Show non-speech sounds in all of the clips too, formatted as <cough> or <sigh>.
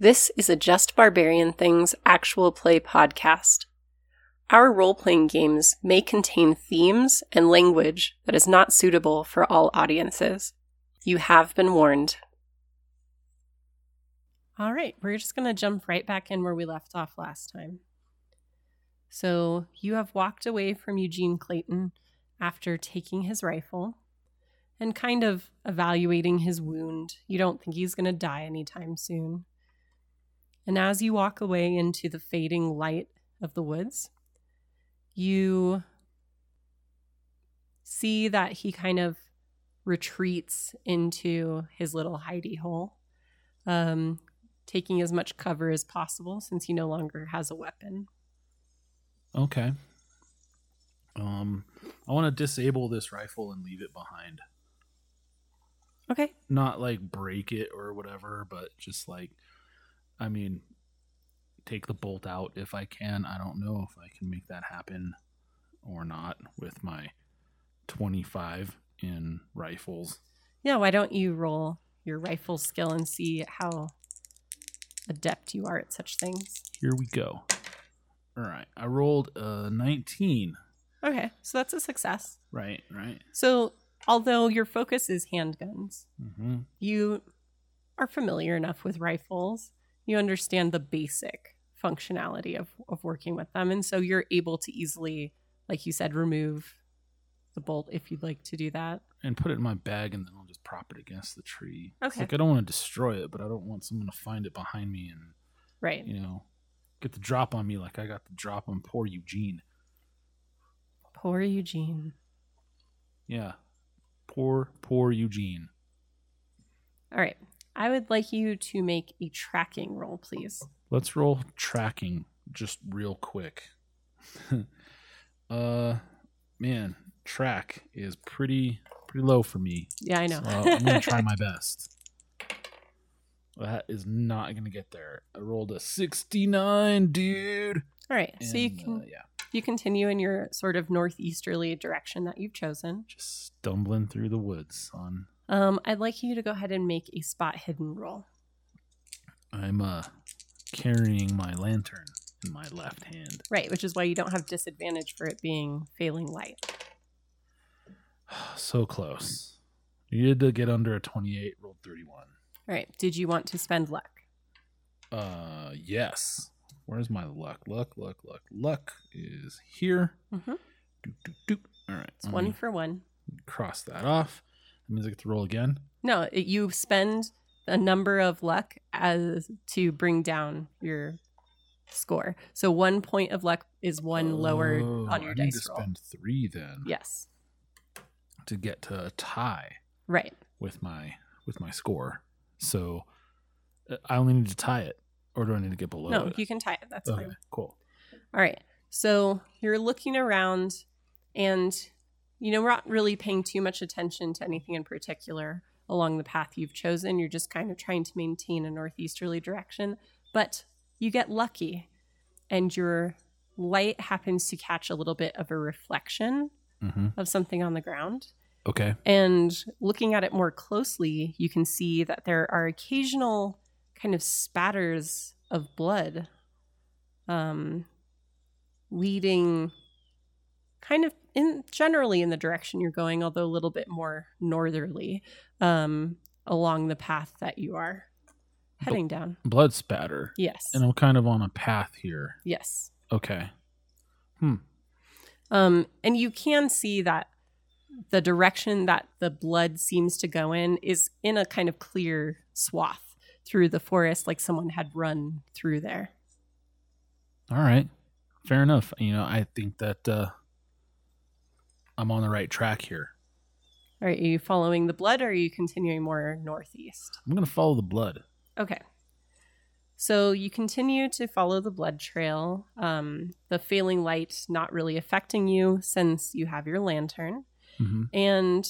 This is a Just Barbarian Things actual play podcast. Our role playing games may contain themes and language that is not suitable for all audiences. You have been warned. All right, we're just going to jump right back in where we left off last time. So, you have walked away from Eugene Clayton after taking his rifle and kind of evaluating his wound. You don't think he's going to die anytime soon. And as you walk away into the fading light of the woods, you see that he kind of retreats into his little hidey hole, um, taking as much cover as possible since he no longer has a weapon. Okay. Um, I want to disable this rifle and leave it behind. Okay. Not like break it or whatever, but just like, I mean, take the bolt out if I can. I don't know if I can make that happen or not with my 25 in rifles. Yeah, why don't you roll your rifle skill and see how adept you are at such things? Here we go. All right. I rolled a 19. Okay, so that's a success. Right, right. So, although your focus is handguns, Mm-hmm. you are familiar enough with rifles. You understand the basic functionality of, of working with them. And so you're able to easily, like you said, remove the bolt if you'd like to do that. And put it in my bag and then I'll just prop it against the tree. It's Okay. like I don't want to destroy it, but I don't want someone to find it behind me and, Right. you know, get the drop on me like I got the drop on poor Eugene. Poor Eugene. Yeah. Poor, poor Eugene. All right. I would like you to make a tracking roll, please. Let's roll tracking just real quick. <laughs> uh man, track is pretty pretty low for me. Yeah, I know. So I'm gonna try my <laughs> best. That is not gonna get there. I rolled a 69, dude. All right. so you can uh, yeah, you continue in your sort of northeasterly direction that you've chosen. just stumbling through the woods. On Um, I'd like you to go ahead and make a spot hidden roll. I'm uh carrying my lantern in my left hand. Right, which is why you don't have disadvantage for it being failing light. <sighs> So close. You Needed to get under a 28. Rolled 31. All right. Did you want to spend luck? Uh, yes. Where's my luck? Luck, luck, luck. Luck is here. Mm-hmm. Doop, doop, doop. All right. It's one for one. Cross that off. That means I get to roll again. No, it, you spend a number of luck as to bring down your score. So one point of luck is one lower Oh, on your I need to roll. spend three then Yes. to get to a tie Right. with my with my score. So uh, I only need to tie it, or do I need to get below no, it? you can tie it. That's okay, fine. cool. All right. So you're looking around and you know, we're not really paying too much attention to anything in particular along the path you've chosen. You're just kind of trying to maintain a northeasterly direction. But you get lucky and your light happens to catch a little bit of a reflection hmm of something on the ground. Okay. And looking at it more closely, you can see that there are occasional kind of spatters of blood um, leading kind of in generally in the direction you're going, although a little bit more northerly um, along the path that you are heading down. Blood spatter, Yes. and I'm kind of on a path here. Yes. Okay. Hmm. Um, and you can see that the direction that the blood seems to go in is in a kind of clear swath through the forest, like someone had run through there. All right. Fair enough. You know, I think that uh, I'm on the right track here. Are you following the blood or are you continuing more northeast? I'm gonna follow the blood. Okay. So you continue to follow the blood trail, um, the failing light not really affecting you since you have your lantern. hmm And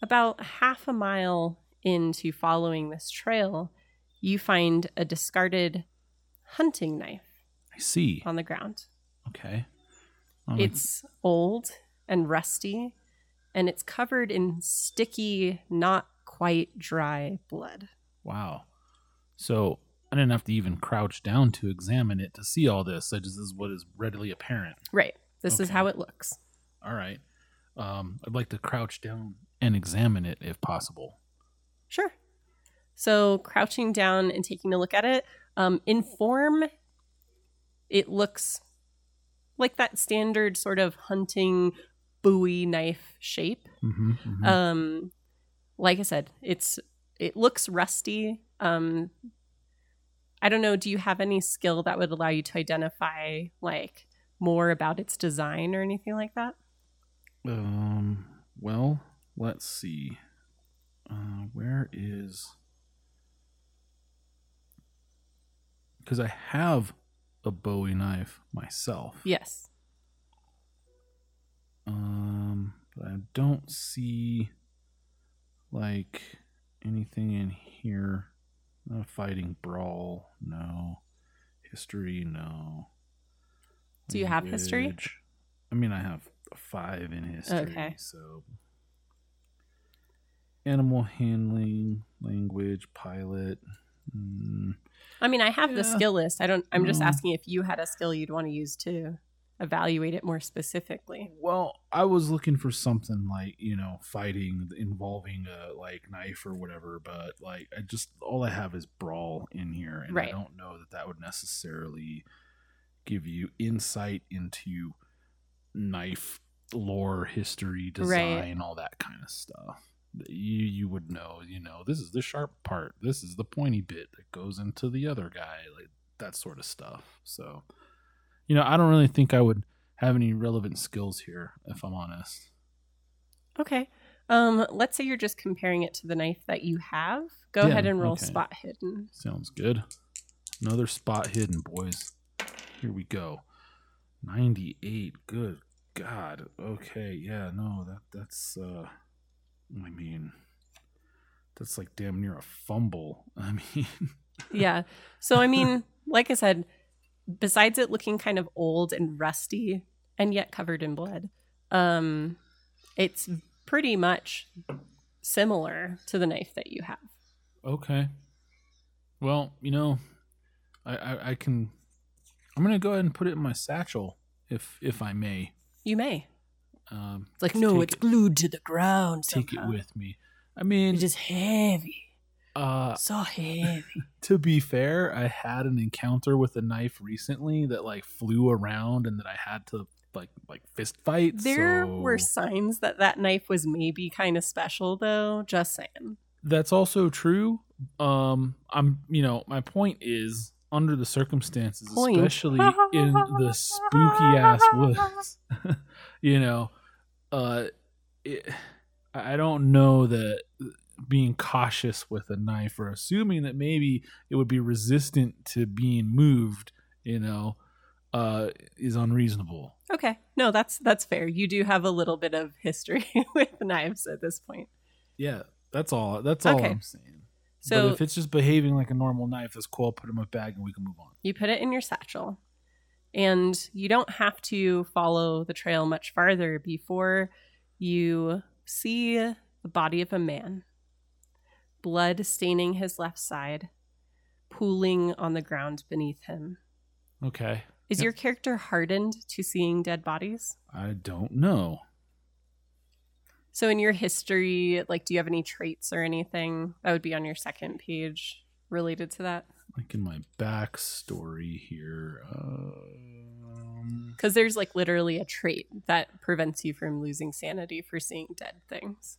about half a mile into following this trail, you find a discarded hunting knife I see. on the ground. Okay. I'm It's old and rusty, and it's covered in sticky, not quite dry blood. wow. So I didn't have to even crouch down to examine it to see all this. I just this is what is readily apparent. Right. This is how it looks. All right. Um, I'd like to crouch down and examine it if possible. Sure. So crouching down and taking a look at it, um, in form, it looks like that standard sort of hunting Bowie knife shape. Mm-hmm, Um, like I said, it's it looks rusty. Um, I don't know. Do you have any skill that would allow you to identify like more about its design or anything like that? Um. Well, let's see. Uh, where is? Because I have a Bowie knife myself. Yes. Um, but I don't see like anything in here. Not a fighting brawl, no. History, no. Do you have history? I mean, I have five in history. Okay. So, animal handling, language, pilot. Mm, I mean, I have the skill list. I don't. I'm just asking if you had a skill you'd want to use to evaluate it more specifically. Well, I was looking for something like you know fighting involving a like knife or whatever, but like I just all I have is brawl in here, and I don't know that that would necessarily give you insight into knife lore, history, design, all that kind of stuff. You you would know, you know, this is the sharp part, this is the pointy bit that goes into the other guy, like that sort of stuff. So, you know, I don't really think I would have any relevant skills here, if I'm honest. Okay. Um, let's say you're just comparing it to the knife that you have. Go Yeah, ahead and roll okay. spot hidden. Sounds good. Another spot hidden, boys. Here we go. 98. Good God. Okay, yeah, no, that that's uh I mean that's like damn near a fumble. <laughs> I mean Yeah. So I mean, like I said, besides it looking kind of old and rusty and yet covered in blood, um, it's pretty much similar to the knife that you have. Okay. Well, you know, I, I, I can I'm gonna go ahead and put it in my satchel if if I may. You may. Um It's like, Take no, it- it's glued to the ground. take it with me. I mean It's just heavy. Uh So heavy. <laughs> to be fair, I had an encounter with a knife recently that like flew around and that I had to like like fist fight. There so were signs that that knife was maybe kind of special, though. Just saying. that's also true. Um, I'm you know my point is under the circumstances, Point. especially <laughs> in the spooky ass woods, <laughs> you know, uh, it, I I don't know that being cautious with a knife or assuming that maybe it would be resistant to being moved, you know, uh, is unreasonable. Okay. No, that's that's fair. You do have a little bit of history <laughs> with knives at this point. Yeah, that's all. That's all Okay. I'm saying. So but if it's just behaving like a normal knife, that's cool. I'll put it in my bag and we can move on. you put it in your satchel, and you don't have to follow the trail much farther before you see the body of a man, blood staining his left side, pooling on the ground beneath him. Okay. Is Yep. your character hardened to seeing dead bodies? I don't know. So in your history, like do you have any traits or anything that would be on your second page related to that? Like in my backstory here. Um, Because there's like literally a trait that prevents you from losing sanity for seeing dead things.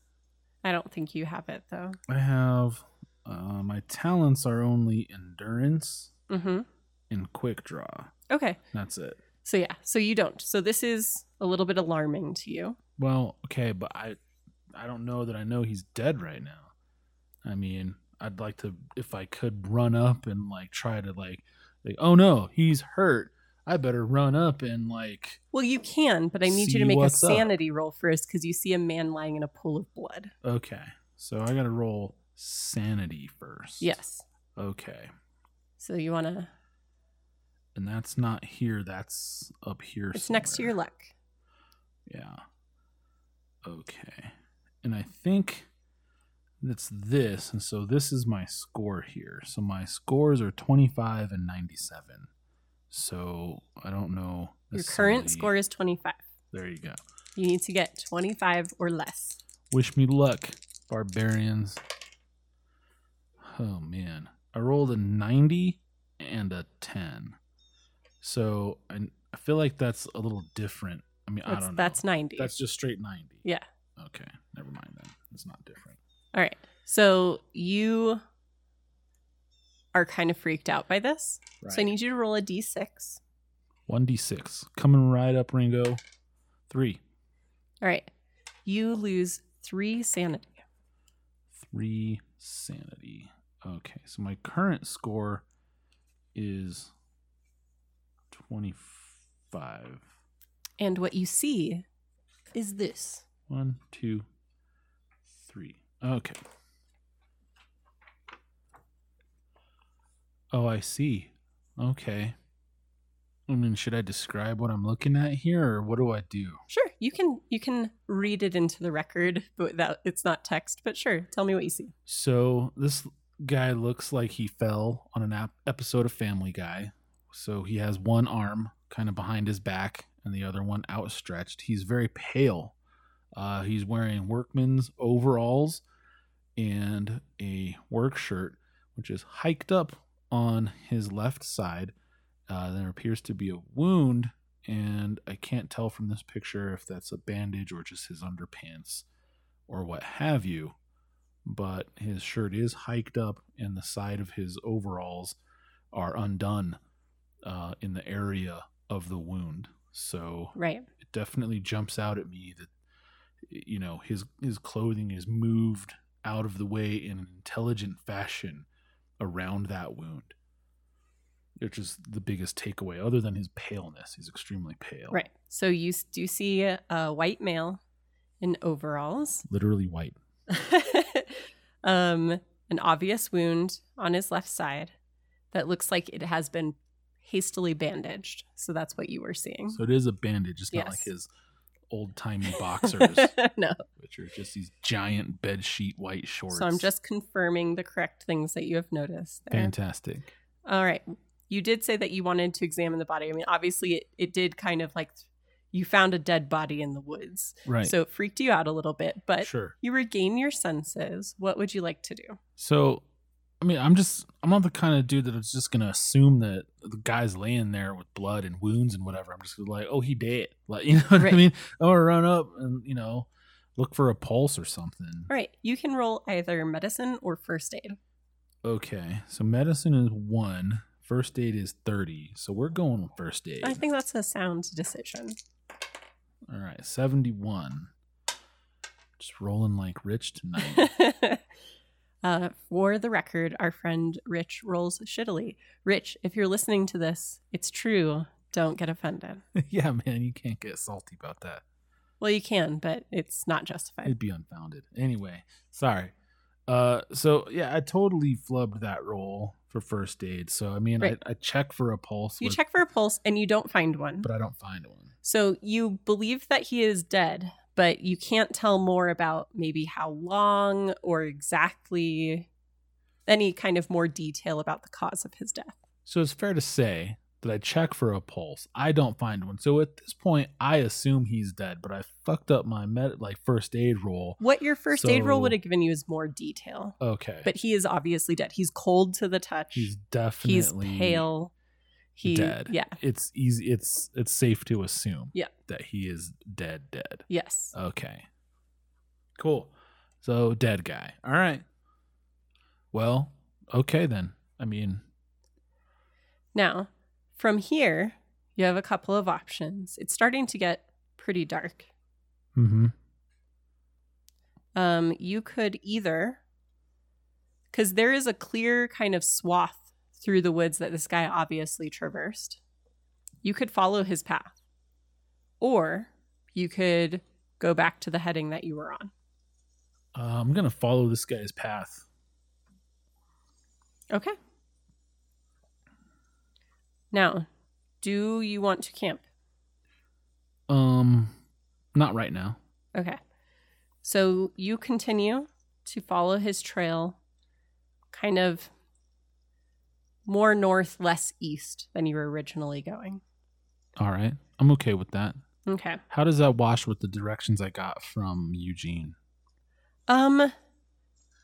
I don't think you have it though. I have uh, my talents are only endurance Mm-hmm. and quick draw. Okay. That's it. So yeah, so you don't. So this is a little bit alarming to you. Well, okay, but I I don't know that I know he's dead right now. I mean, I'd like to if I could run up and like try to like like oh no, he's hurt. I better run up and like Well, you can, but I need you to make a what's up. sanity roll first because you see a man lying in a pool of blood. okay. So I got to roll sanity first. Yes. Okay. So you want to. And that's not here, that's up here It's next to your luck. Yeah. Okay. And I think it's this, and so this is my score here. So my scores are 25 and 97. So I don't know. Your current score is 25. There you go. You need to get 25 or less. Wish me luck, barbarians. Oh man, I rolled a 90 and a 10. So I, I feel like that's a little different. I mean, I don't know. that's 90. That's just straight 90. yeah. Okay, never mind then. It's not different. All right. So you are kind of freaked out by this. So I need you to roll a d6. 1d6. Coming right up, Ringo. Three. All right. You lose three sanity. Three sanity. Okay, so my current score is 25. And what you see is this. One, two, three. Okay. Oh, I see. Okay. I mean, should I describe what I'm looking at here, or what do I do? Sure, you can you can read it into the record, but without it's not text. But sure, tell me what you see. So this guy looks like he fell on an ap- episode of Family Guy. So he has one arm kind of behind his back and the other one outstretched. He's very pale. Uh, he's wearing workman's overalls and a work shirt, which is hiked up on his left side. Uh, there appears to be a wound, and I can't tell from this picture if that's a bandage or just his underpants or what have you but his shirt is hiked up and the side of his overalls are undone uh, in the area of the wound. So Right. it definitely jumps out at me that you know his his clothing is moved out of the way in an intelligent fashion around that wound. Which is the biggest takeaway, other than his paleness. He's extremely pale. Right. So you do see a, a white male in overalls. <laughs> Literally white. um, an obvious wound on his left side that looks like it has been hastily bandaged. So that's what you were seeing. So it is a bandage. It's not Yes. like his old timey boxers. <laughs> no. which are just these giant bed sheet white shorts. So I'm just confirming the correct things that you have noticed there. fantastic. All right. You did say that you wanted to examine the body. I mean, obviously, it, it did kind of like you found a dead body in the woods. Right. So it freaked you out a little bit, but sure. you regain your senses. What would you like to do? So, I mean, I'm just I'm not the kind of dude that is just gonna assume that the guy's laying there with blood and wounds and whatever. I'm just like, oh, he dead. <laughs> Like, you know what Right. I mean? Or run up and you know look for a pulse or something. Right. You can roll either medicine or first aid. Okay. So medicine is one. First aid is thirty. So we're going with first aid. I think that's a sound decision. All right, seventy-one. Just rolling like rich tonight. <laughs> uh, for the record, our friend Rich rolls shittily. Rich, if you're listening to this, it's true. Don't get offended. <laughs> yeah, man, you can't get salty about that. Well, you can, but it's not justified. It'd be unfounded. Anyway, sorry. Uh, so yeah, I totally flubbed that roll for first aid. So I mean, Right. I, I check for a pulse, You with- check for a pulse and you don't find one. but I don't find one. So you believe that he is dead, but you can't tell more about maybe how long or exactly any kind of more detail about the cause of his death. So it's fair to say that I check for a pulse. I don't find one. So at this point, I assume he's dead. But I fucked up my med like first aid roll. What your first aid roll would have given you is more detail. Okay, But he is obviously dead. He's cold to the touch. he's definitely He's pale. He dead. Yeah. It's easy. It's it's safe to assume. Yeah. that he is dead. Dead. Yes. Okay. Cool. So dead guy. All right. Well, okay then. I mean, Now, from here, you have a couple of options. It's starting to get pretty dark. hmm Um, you could either, because there is a clear kind of swath through the woods that this guy obviously traversed. You could follow his path, or you could go back to the heading that you were on. uh, I'm gonna follow this guy's path. Okay. Now, do you want to camp? Um, not right now. Okay. So you continue to follow his trail kind of more north, less east than you were originally going. All right. I'm okay with that. Okay. How does that wash with the directions I got from Eugene? Um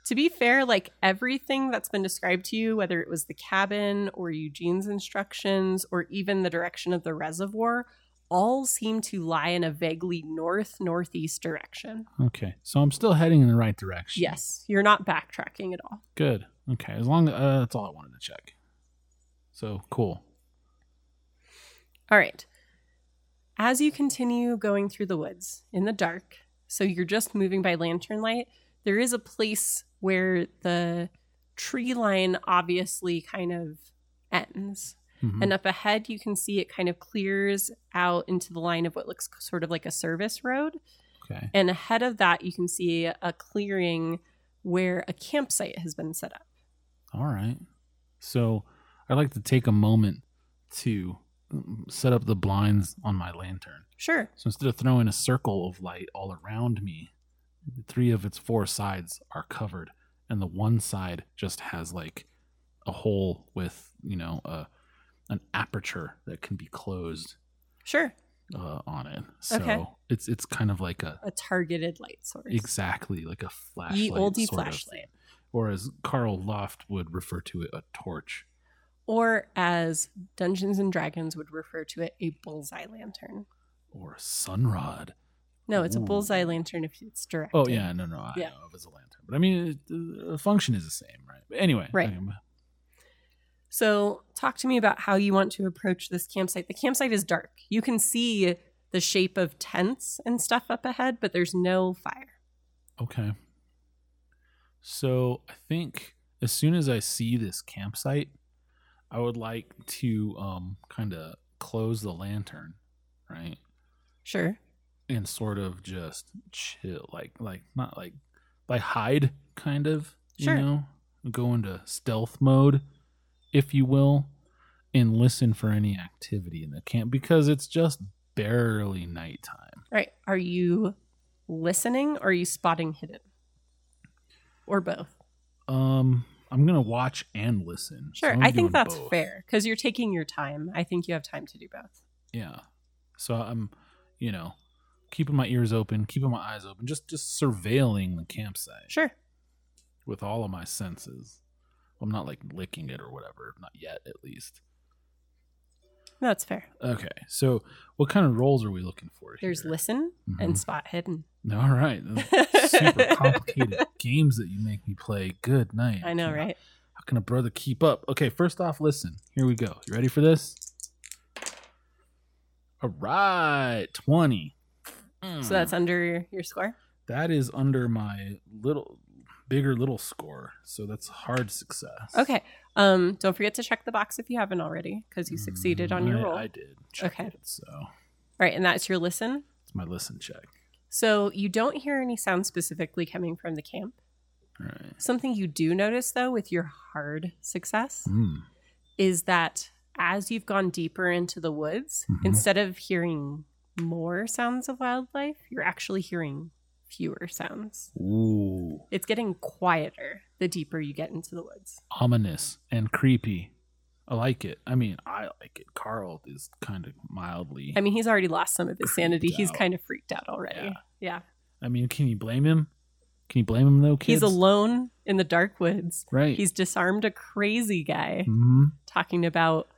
to be fair, like everything that's been described to you, whether it was the cabin or Eugene's instructions or even the direction of the reservoir, all seem to lie in a vaguely north northeast direction. Okay. So I'm still heading in the right direction. Yes, you're not backtracking at all. Good. Okay. As long as uh, that's all I wanted to check. So cool. All right. As you continue going through the woods in the dark, so you're just moving by lantern light, there is a place where the tree line obviously kind of ends. Mhm. And up ahead, you can see it kind of clears out into the line of what looks sort of like a service road. okay. And ahead of that, you can see a clearing where a campsite has been set up. All right. So I'd like to take a moment to mm, set up the blinds on my lantern. Sure. So instead of throwing a circle of light all around me, three of its four sides are covered, and the one side just has like a hole with you know a an aperture that can be closed Sure. uh, on it. So Okay. it's it's kind of like a A targeted light source. exactly like a flashlight, Ye oldie of flashlight. thing. or as Carl Loft would refer to it, a torch. Or as Dungeons and Dragons would refer to it, a bullseye lantern. or a sunrod. No, it's a bullseye lantern if it's direct. Oh yeah, no, no, I Yeah. know if it's a lantern, but I mean, the function is the same, right? But anyway, Right. okay, So, talk to me about how you want to approach this campsite. The campsite is dark. You can see the shape of tents and stuff up ahead, but there's no fire. Okay. So I think as soon as I see this campsite, I would like to um kind of close the lantern, right? Sure. And sort of just chill, like like not like like hide kind of, Sure. you know, go into stealth mode, if you will, and listen for any activity in the camp because it's just barely nighttime. Right. Are you listening or are you spotting hidden? Or both? Um, I'm gonna watch and listen. Sure. I'm I think that's both. fair because you're taking your time. I think you have time to do both. Yeah. So I'm, you know, keeping my ears open, keeping my eyes open, just just surveilling the campsite Sure. with all of my senses. I'm not like licking it or whatever, not yet at least. That's fair. Okay. So what kind of roles are we looking for Here? There's here? listen Mhm. and spot hidden. All right. Those Super <laughs> complicated games that you make me play. Good night. I know, Yeah. right? How can a brother keep up? Okay, first off, listen. Here we go. You ready for this? All right, 20. So that's under your score. That is under my little bigger little score. So that's hard success. Okay. Um, don't forget to check the box if you haven't already, because you succeeded on your Mm, I- roll. I did. check Okay. It, so right, and that's your listen. it's my listen check. So you don't hear any sound specifically coming from the camp. Right. Something you do notice though with your hard success Mm. is that as you've gone deeper into the woods, Mhm. instead of hearing more sounds of wildlife, you're actually hearing fewer sounds. Ooh. It's getting quieter the deeper you get into the woods. Ominous and creepy. I like it. I mean, I like it. Carl is kind of mildly. I mean, he's already lost some of his sanity. Creeped He's kind of freaked out already. Yeah. Yeah. I mean, can you blame him? Can you blame him though, kids? He's alone in the dark woods. Right. He's disarmed a crazy guy hmm talking about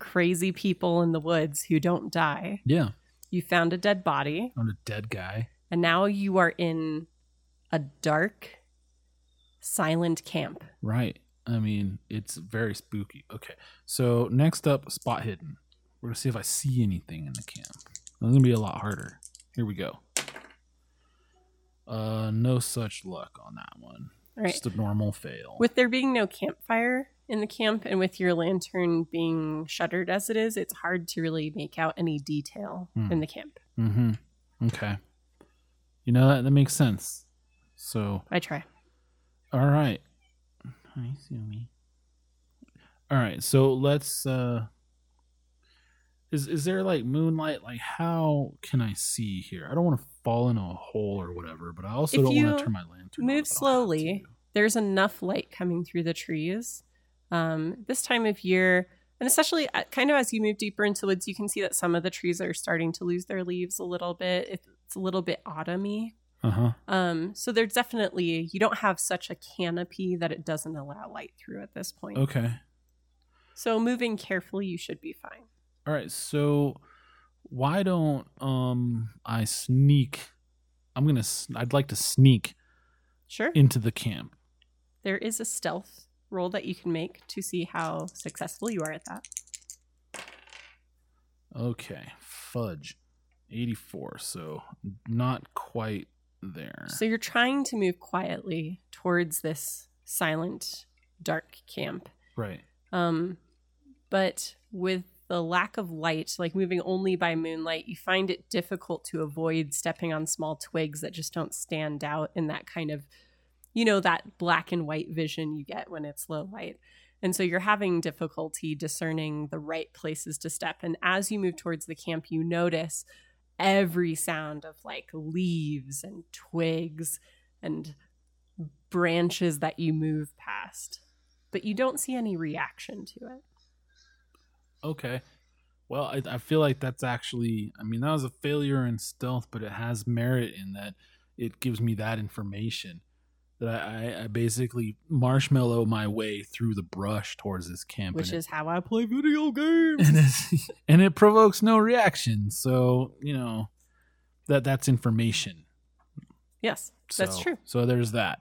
crazy people in the woods who don't die. Yeah. You found a dead body, I'm a dead guy. and now you are in a dark, silent camp. Right. I mean, it's very spooky. Okay. So next up, spot hidden. We're gonna see if I see anything in the camp. It's gonna be a lot harder. Here we go. Uh, no such luck on that one. All right. Just a normal fail. With there being no campfire in the camp and with your lantern being shuttered as it is, it's hard to really make out any detail Hmm. in the camp. mm-hmm. Okay. You know that that makes sense. So I try. All right. Hi, Sumi. All right, so let's uh is is there like moonlight like how can I see here? I don't want to fall in a hole or whatever. But I also If don't want to turn my lantern. move on if I don't have slowly, there's enough light coming through the trees. Um, this time of year, and especially uh, kind of as you move deeper into the woods, you can see that some of the trees are starting to lose their leaves a little bit. It's a little bit autumny. Uh huh. Um, so there's definitely you don't have such a canopy that it doesn't allow light through at this point. Okay. So moving carefully, you should be fine. All right. So why don't um I sneak? I'm gonna. s- I'd like to sneak Sure. into the camp. There is a stealth roll that you can make to see how successful you are at that. Okay. Fudge. 84. So not quite there. So you're trying to move quietly towards this silent, dark camp. right. Um, but with the lack of light, like moving only by moonlight, you find it difficult to avoid stepping on small twigs that just don't stand out in that kind of, you know, that black and white vision you get when it's low light. And so you're having difficulty discerning the right places to step. And as you move towards the camp, you notice every sound of like leaves and twigs and branches that you move past, but you don't see any reaction to it. Okay. Well, I, I feel like that's actually, I mean, that was a failure in stealth, but it has merit in that it gives me that information that I, I, basically marshmallow my way through the brush towards this camp. which is it- how I play video games. and, <laughs> and it provokes no reaction. So, you know, that that's information. yes, that's true. So there's that.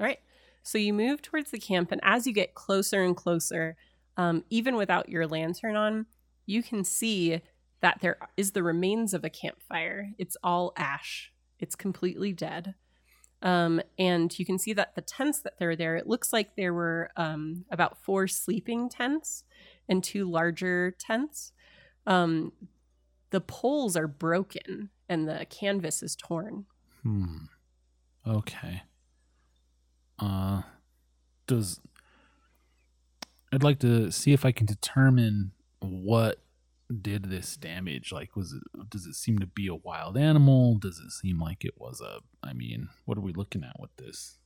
All right. So you move towards the camp, and as you get closer and closer, um, even without your lantern on, you can see that there is the remains of a campfire. It's all ash, it's completely dead. Um, and you can see that the tents that they're there, it looks like there were um, about four sleeping tents and two larger tents. Um, the poles are broken and the canvas is torn. Hmm. Okay. Uh does I'd like to see if I can determine what did this damage. Like was it does it seem to be a wild animal? Does it seem like it was a I mean, what are we looking at with this?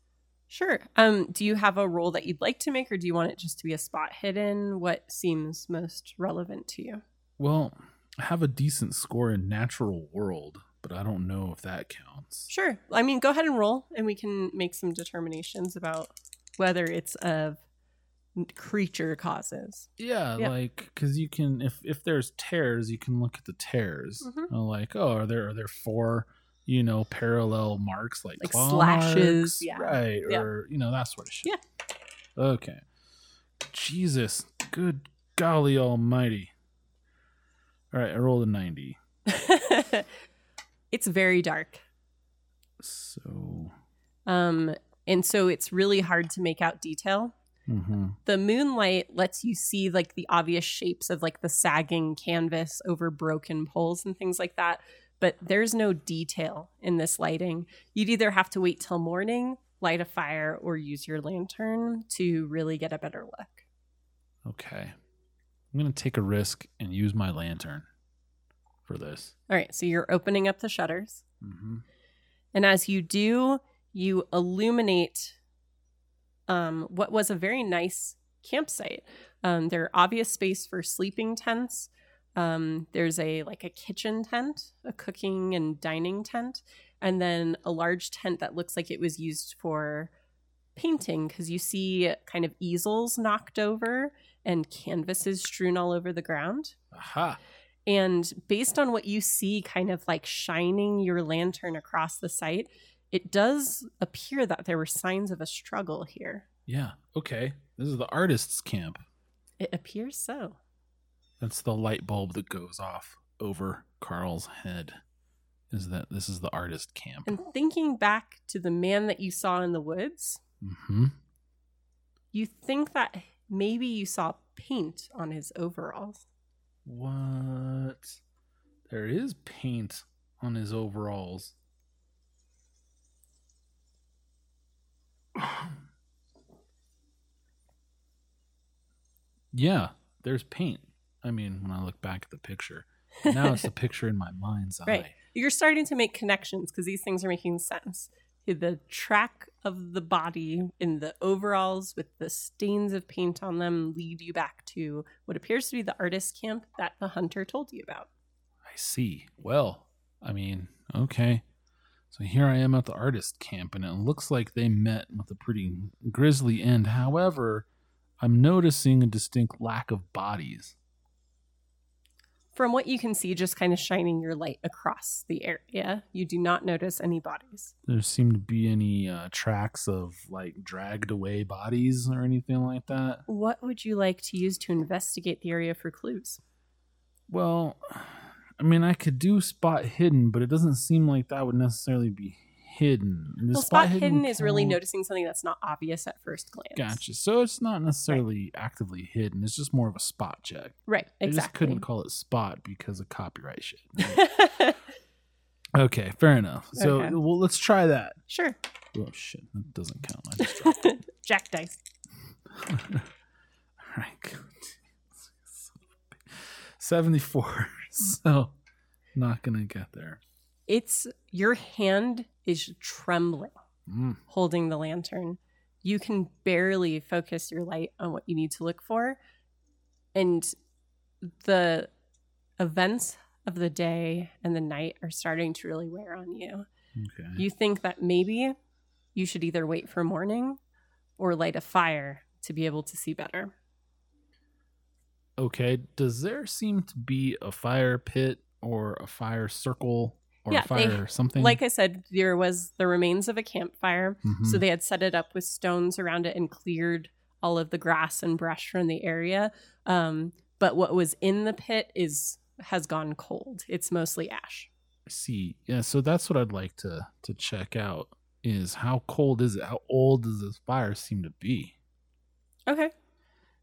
Sure. Um, do you have a role that you'd like to make, or do you want it just to be a spot hidden? What seems most relevant to you? Well, I have a decent score in natural world, but I don't know if that counts. Sure. I mean, go ahead and roll, and we can make some determinations about whether it's of creature causes. Yeah, Yeah. like because you can if if there's tears, you can look at the tears. Mhm. Uh, Like, oh, are there are there four, you know, parallel marks like, Like slashes, marks? yeah. right, Yeah. or you know that sort of shit. Yeah. Okay. Jesus, good golly Almighty! All right, I rolled a ninety. <laughs> it's very dark. So, Um, and so it's really hard to make out detail. Hmm the moonlight lets you see like the obvious shapes of like the sagging canvas over broken poles and things like that but there's no detail in this lighting. You'd either have to wait till morning light a fire or use your lantern to really get a better look. Okay. I'm gonna take a risk and use my lantern for this. all right so you're opening up the shutters. Hmm and as you do you illuminate um, what was a very nice campsite. Um, there are obvious space for sleeping tents. Um, there's a like a kitchen tent a cooking and dining tent and then a large tent that looks like it was used for painting because you see kind of easels knocked over and canvases strewn all over the ground. Aha! and based on what you see, kind of like shining your lantern across the site, it does appear that there were signs of a struggle here. Yeah. Okay. This is the artist's camp. It appears so. That's the light bulb that goes off over Carl's head. Is that this is the artist camp? And thinking back to the man that you saw in the woods, hmm you think that maybe you saw paint on his overalls. What? There is paint on his overalls. <coughs> yeah, there's paint. I mean, when I look back at the picture, now it's a picture in my mind's <laughs> eye. Right. You're starting to make connections because these things are making sense. The track of the body in the overalls with the stains of paint on them lead you back to what appears to be the artist camp that the hunter told you about. I see. Well, I mean, okay. So here I am at the artist camp, and it looks like they met with a pretty grisly end. However, I'm noticing a distinct lack of bodies. From what you can see, just kind of shining your light across the area, you do not notice any bodies. There seem to be any uh, tracks of like dragged away bodies or anything like that. What would you like to use to investigate the area for clues? Well, I mean, I could do spot hidden, but it doesn't seem like that would necessarily be hidden. Well, spot, hidden, is really noticing something that's not obvious at first glance. Gotcha. So it's not necessarily right. actively hidden. It's just more of a spot check. Right. Exactly. I just couldn't call it spot because of copyright shit. Right? <laughs> okay, fair enough. So okay. well, let's try that. Sure. Oh shit, that doesn't count. I just <laughs> dropped it. Jack dice. <laughs> All right. Seventy-four. <laughs> So not gonna get there. It's your hand is trembling mm. holding the lantern. You can barely focus your light on what you need to look for. And the events of the day and the night are starting to really wear on you. Okay. You think that maybe you should either wait for morning or light a fire to be able to see better. Okay. Does there seem to be a fire pit or a fire circle or yeah, fire they, or something? Like I said, there was the remains of a campfire. Mm-hmm. So they had set it up with stones around it and cleared all of the grass and brush from the area. Um, but what was in the pit is has gone cold. It's mostly ash. I see. Yeah, so that's what I'd like to to check out is how cold is it? How old does this fire seem to be? Okay.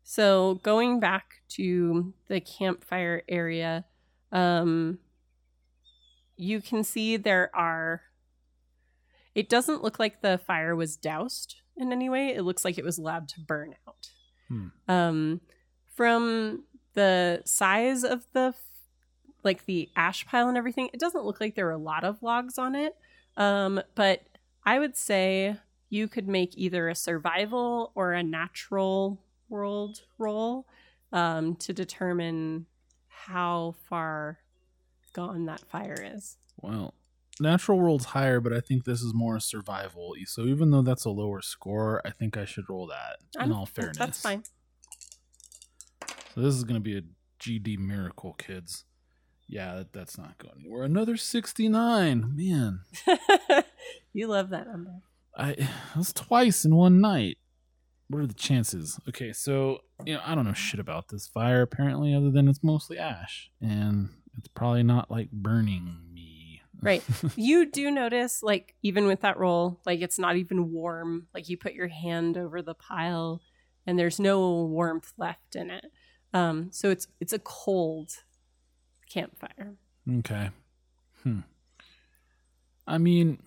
So going back to the campfire area, um, you can see there are. It doesn't look like the fire was doused in any way. It looks like it was allowed to burn out. Hmm. Um, from the size of the, like the ash pile and everything, it doesn't look like there are a lot of logs on it. Um, but I would say you could make either a survival or a natural world roll um, to determine how far gone that fire is. Well, natural world's higher, but I think this is more survival. So even though that's a lower score, I think I should roll that. I'm, in all fairness, that's fine. So this is going to be a GD miracle, kids. Yeah, that, that's not going anywhere. Another sixty-nine, man. <laughs> you love that number. I <sighs> that's twice in one night. What are the chances? Okay, so you know I don't know shit about this fire apparently, other than it's mostly ash, and it's probably not like burning me. <laughs> Right. you do notice, like, even with that roll, like it's not even warm. Like you put your hand over the pile and there's no warmth left in it. Um, so it's it's a cold campfire. Okay. Hmm. I mean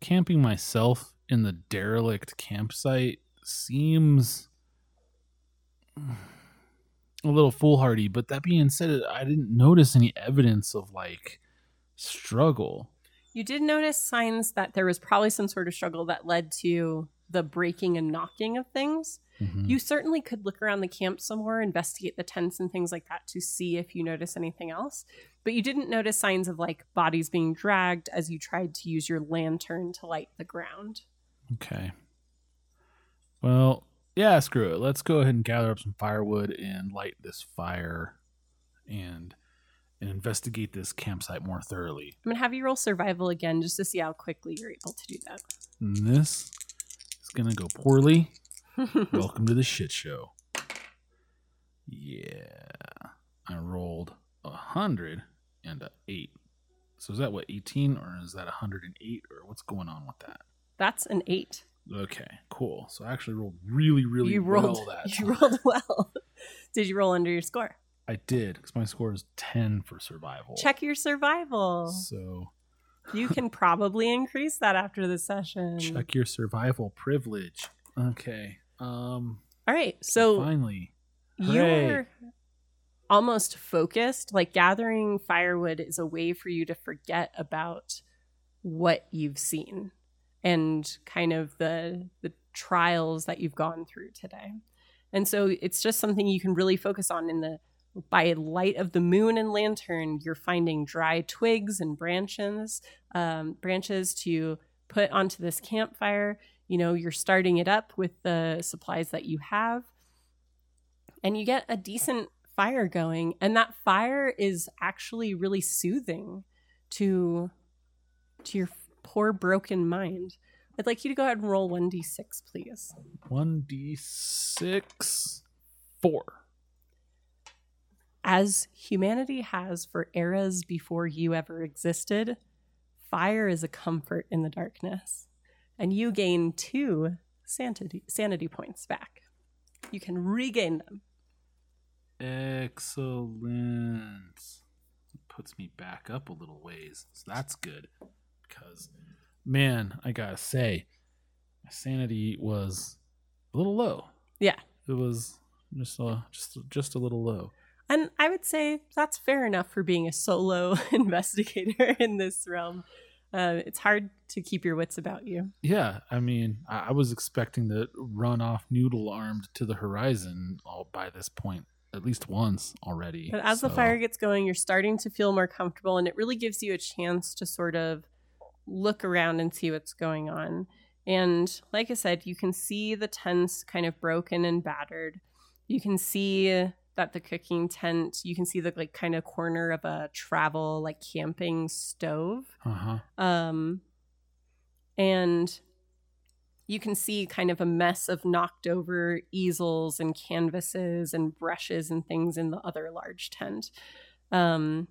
camping myself in the derelict campsite seems a little foolhardy. But that being said, I didn't notice any evidence of like struggle. You did notice signs that there was probably some sort of struggle that led to the breaking and knocking of things. Mm-hmm. You certainly could look around the camp somewhere, investigate the tents and things like that to see if you notice anything else. But you didn't notice signs of like bodies being dragged as you tried to use your lantern to light the ground. Okay. Well, yeah, screw it. Let's go ahead and gather up some firewood and light this fire and and investigate this campsite more thoroughly. I'm gonna have you roll survival again just to see how quickly you're able to do that. And this is gonna go poorly. <laughs> Welcome to the shit show. Yeah. I rolled a hundred and a eight. So is that what, 18 or is that 108 or what's going on with that? That's an eight. Okay, cool. So I actually rolled really, really you <laughs> rolled, well that You rolled well. did you roll under your score? I did, because my score is 10 for survival. Check your survival. So you can <laughs> probably increase that after the session. Check your survival privilege. Okay. Um All right. So finally. You're almost focused. Like gathering firewood is a way for you to forget about what you've seen and kind of the the trials that you've gone through today. And so it's just something you can really focus on in the by light of the moon and lantern, you're finding dry twigs and branches, um, branches to put onto this campfire. You know, you're starting it up with the supplies that you have, and you get a decent fire going. And that fire is actually really soothing to to your poor broken mind. I'd like you to go ahead and roll 1d6, please. 1d6 4. As humanity has for eras before you ever existed, fire is a comfort in the darkness. And you gain two sanity, sanity points back. You can regain them. Excellent. Puts me back up a little ways. So that's good. Because man, I gotta say, my sanity was a little low. Yeah. It was just a just just a little low. And I would say that's fair enough for being a solo <laughs> investigator in this realm. Uh, it's hard to keep your wits about you. Yeah, I mean, I, I was expecting to run off noodle armed to the horizon all by this point, at least once already. But as the fire gets going, you're starting to feel more comfortable, and it really gives you a chance to sort of look around and see what's going on. And like I said, you can see the tents kind of broken and battered. You can see that the cooking tent, you can see the like kind of corner of a travel like camping stove. Uh-huh. Um and you can see kind of a mess of knocked over easels and canvases and brushes and things in the other large tent. Um,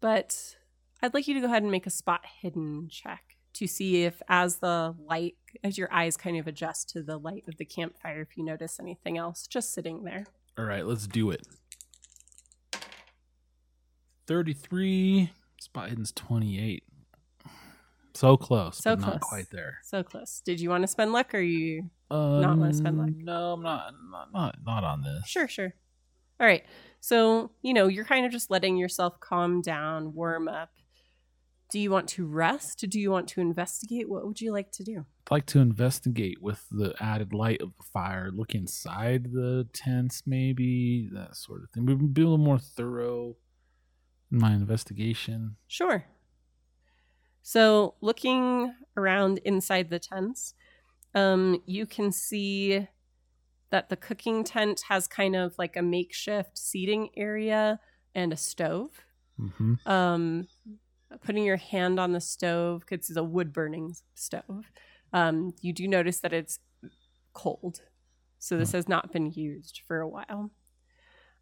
but I'd like you to go ahead and make a spot hidden check to see if, as the light, as your eyes kind of adjust to the light of the campfire, if you notice anything else just sitting there. All right, let's do it. 33. Spot hidden's 28. So close. So close. Not quite there. So close. Did you want to spend luck or you? Um, Not wanna spend luck? No, I'm not, not. Not not on this. Sure, sure. All right. So, you know, you're kind of just letting yourself calm down, warm up. Do you want to rest? Do you want to investigate? What would you like to do? I'd like to investigate with the added light of the fire. Look inside the tents, maybe that sort of thing. Be be a little more thorough in my investigation. Sure. So, looking around inside the tents, um, you can see that the cooking tent has kind of like a makeshift seating area and a stove. Mm-hmm. Um, putting your hand on the stove because it's a wood burning stove. Um, you do notice that it's cold, so this has not been used for a while.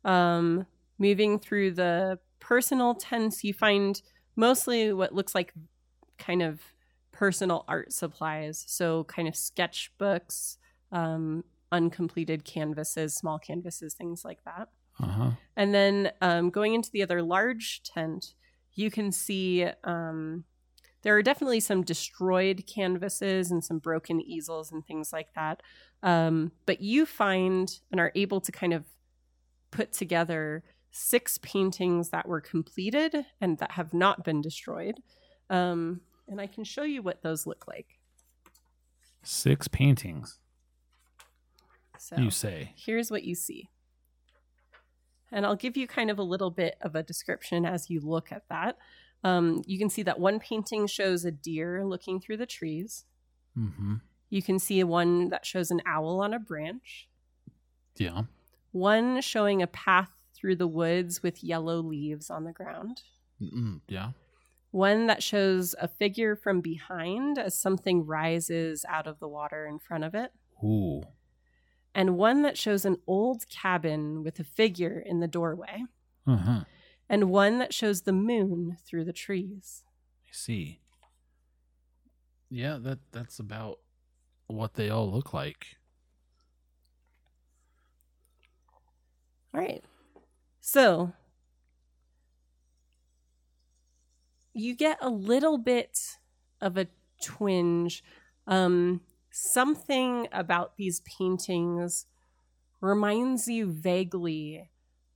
Um, moving through the personal tents, you find mostly what looks like kind of personal art supplies. So, kind of sketchbooks, um, uncompleted canvases, small canvases, things like that. Uh huh. And then um, going into the other large tent, you can see um, there are definitely some destroyed canvases and some broken easels and things like that. Um, but you find and are able to kind of put together six paintings that were completed and that have not been destroyed. Um, and I can show you what those look like. Six paintings. So You say. here's what you see. And I'll give you kind of a little bit of a description as you look at that. Um, you can see that one painting shows a deer looking through the trees. Mm-hmm. You can see one that shows an owl on a branch. Yeah. One showing a path through the woods with yellow leaves on the ground. Mm-mm. Yeah. One that shows a figure from behind as something rises out of the water in front of it. Ooh. And one that shows an old cabin with a figure in the doorway. Uh huh. and one that shows the moon through the trees. I see. Yeah, that that's about what they all look like. All right. So you get a little bit of a twinge. Um, something about these paintings reminds you vaguely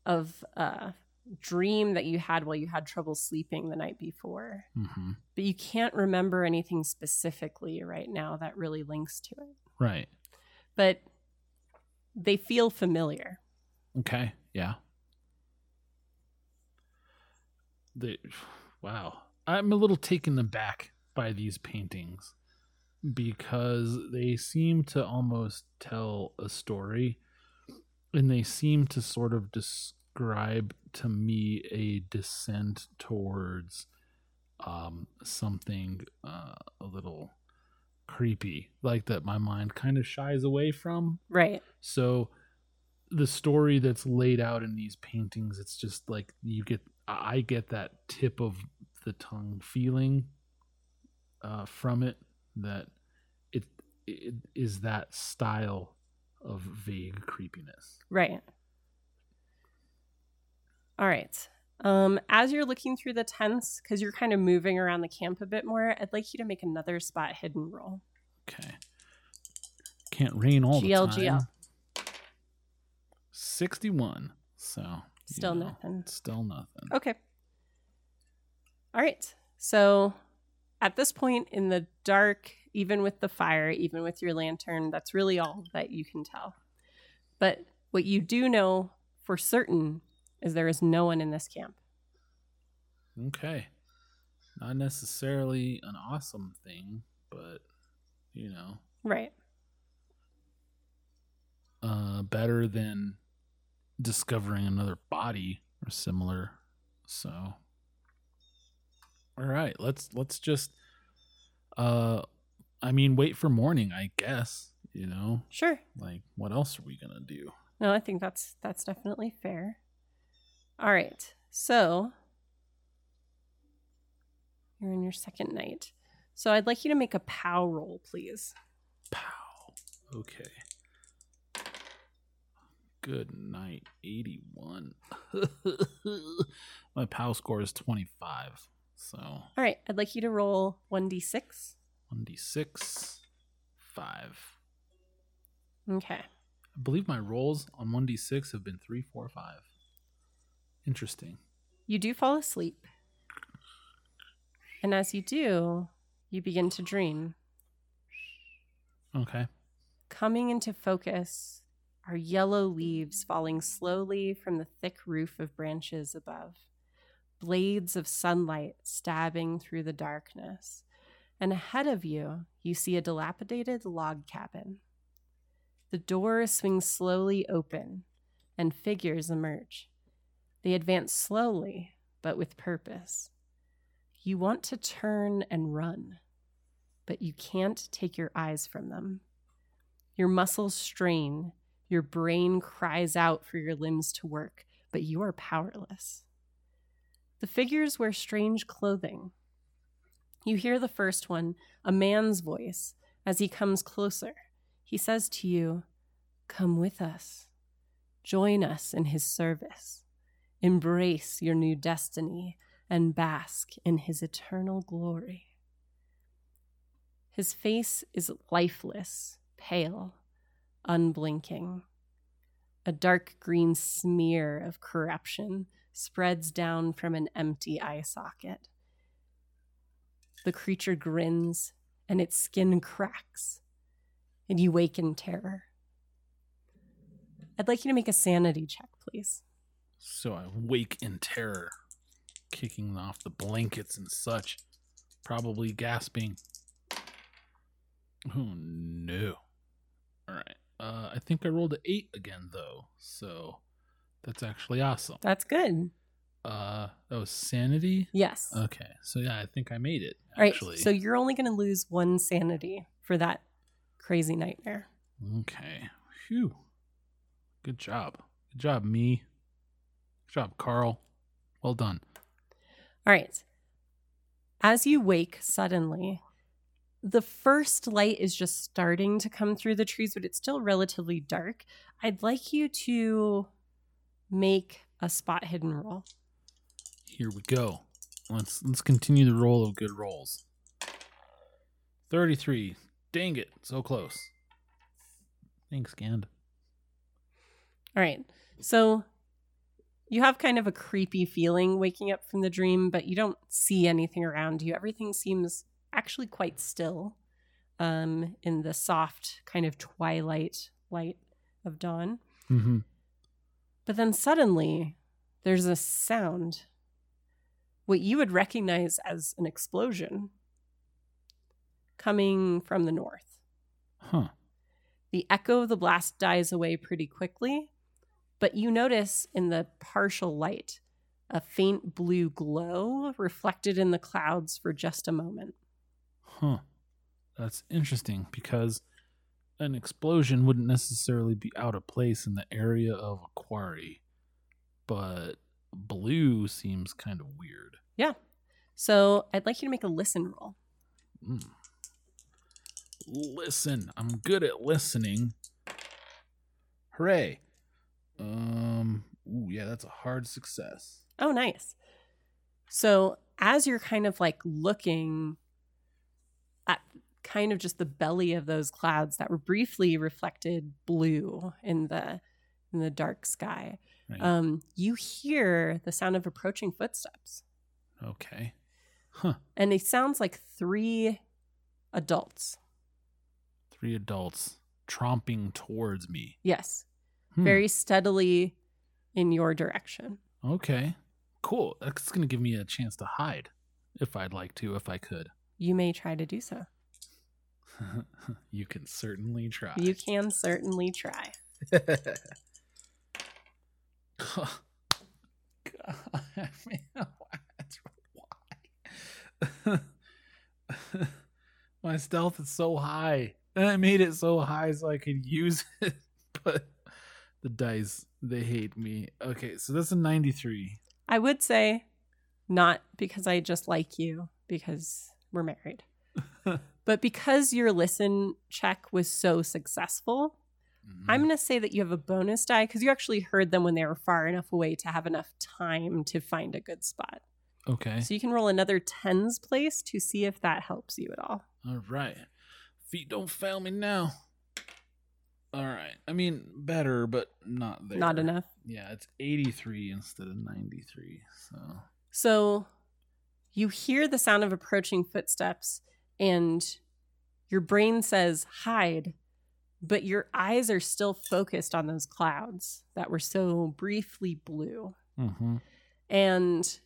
of a dream that you had while you had trouble sleeping the night before. hmm But you can't remember anything specifically right now that really links to it. Right. But they feel familiar. Okay. Yeah. The <sighs> wow. I'm a little taken aback by these paintings because they seem to almost tell a story and they seem to sort of describe to me a descent towards um something uh, a little creepy like that my mind kind of shies away from Right. so the story that's laid out in these paintings, it's just like you get I get that tip of the tongue feeling uh, from it that it, it is that style of vague creepiness. Right. All right. Um, as you're looking through the tents, because you're kind of moving around the camp a bit more, I'd like you to make another spot hidden roll. Okay. Can't rain all the time. GLGL. 61. So you Still know, nothing. Still nothing. Okay. All right. So at this point in the dark, even with the fire, even with your lantern, that's really all that you can tell. But what you do know for certain is there is no one in this camp. Okay. Not necessarily an awesome thing, but you know, Right. uh better than discovering another body or similar. So All right, let's let's just uh I mean wait for morning, I guess, you know. Sure. Like what else are we going to do? No, I think that's that's definitely fair. All right. So you're in your second night. So I'd like you to make a POW roll, please. Pow. Okay. Good night. 81. <laughs> My POW score is 25. So All right. I'd like you to roll 1d6. 1d6, 5. Okay. I believe my rolls on 1d6 have been 3, 4, 5. Interesting. You do fall asleep. And as you do, you begin to dream. Okay. Coming into focus are yellow leaves falling slowly from the thick roof of branches above, blades of sunlight stabbing through the darkness. And ahead of you, you see a dilapidated log cabin. The door swings slowly open, and figures emerge. They advance slowly, but with purpose. You want to turn and run, but you can't take your eyes from them. Your muscles strain, your brain cries out for your limbs to work, but you are powerless. The figures wear strange clothing. You hear the first one, a man's voice, as he comes closer. He says to you, Come with us. Join us in his service. Embrace your new destiny and bask in his eternal glory. His face is lifeless, pale, unblinking. A dark green smear of corruption spreads down from an empty eye socket. The creature grins and its skin cracks, and you wake in terror. I'd like you to make a sanity check, please. So I wake in terror, kicking off the blankets and such, probably gasping. Oh no. Alright. Uh, I think I rolled an 8 again, though. So that's actually awesome. That's good. Uh, that was sanity? Yes. Okay. So yeah, I think I made it, All right. actually. So you're only going to lose one sanity for that crazy nightmare. Okay. Phew. Good job. Good job, me. Good job, Carl. Well done. All right. As you wake suddenly, the first light is just starting to come through the trees, but it's still relatively dark. I'd like you to make a spot hidden roll. Here we go. Let's let's continue the roll of good rolls. 33. Dang it. So close. Thanks, Gand. All right. So you have kind of a creepy feeling waking up from the dream, but you don't see anything around you. Everything seems actually quite still um, in the soft kind of twilight light of dawn. Mm-hmm. But then suddenly there's a sound, what you would recognize as an explosion coming from the north. Huh. The echo of the blast dies away pretty quickly, but you notice in the partial light a faint blue glow reflected in the clouds for just a moment. Huh. That's interesting because an explosion wouldn't necessarily be out of place in the area of a quarry, but blue seems kind of weird. Yeah. So I'd like you to make a listen roll. Mm. Listen, I'm good at listening. Hooray! Um, ooh, yeah, that's a hard success. Oh, nice. So as you're kind of like looking kind of just the belly of those clouds that were briefly reflected blue in the in the dark sky, Right. um, you hear the sound of approaching footsteps, okay. Huh. and it sounds like three adults. Three adults tromping towards me. Yes, Hmm. very steadily in your direction. Okay. Cool. That's going to give me a chance to hide if I'd like to, if I could. You may try to do so. <laughs> you can certainly try. You can certainly try. God, man, why. My stealth is so high. And I made it so high so I could use <laughs> it. But the dice, they hate me. Okay, so that's a 93. I would say not because I just like you because we're married, <laughs> but because your listen check was so successful, mm-hmm. I'm going to say that you have a bonus die because you actually heard them when they were far enough away to have enough time to find a good spot. okay. So you can roll another tens place to see if that helps you at all. All right. Feet don't fail me now. All right. I mean, better, but not there. Not enough. Yeah, it's 83 instead of 93. So, So you hear the sound of approaching footsteps and your brain says hide, but your eyes are still focused on those clouds that were so briefly blue. mm-hmm. And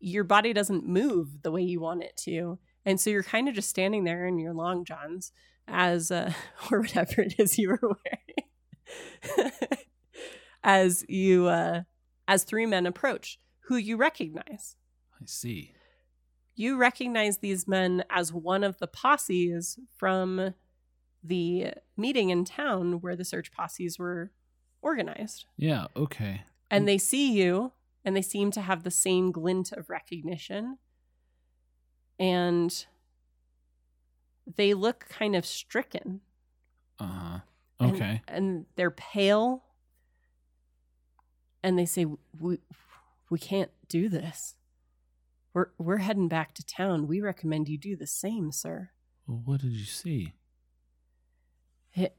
your body doesn't move the way you want it to. And so you're kind of just standing there in your long johns as uh, <laughs> or whatever it is you were wearing. <laughs> as you uh as three men approach who you recognize. I see. You recognize these men as one of the posses from the meeting in town where the search posses were organized. Yeah, okay. And they see you and they seem to have the same glint of recognition. And they look kind of stricken. Uh huh. and- Okay. And, they're pale. And they say, we, we can't do this. We're, we're heading back to town. We recommend you do the same, sir. Well, what did you see? it,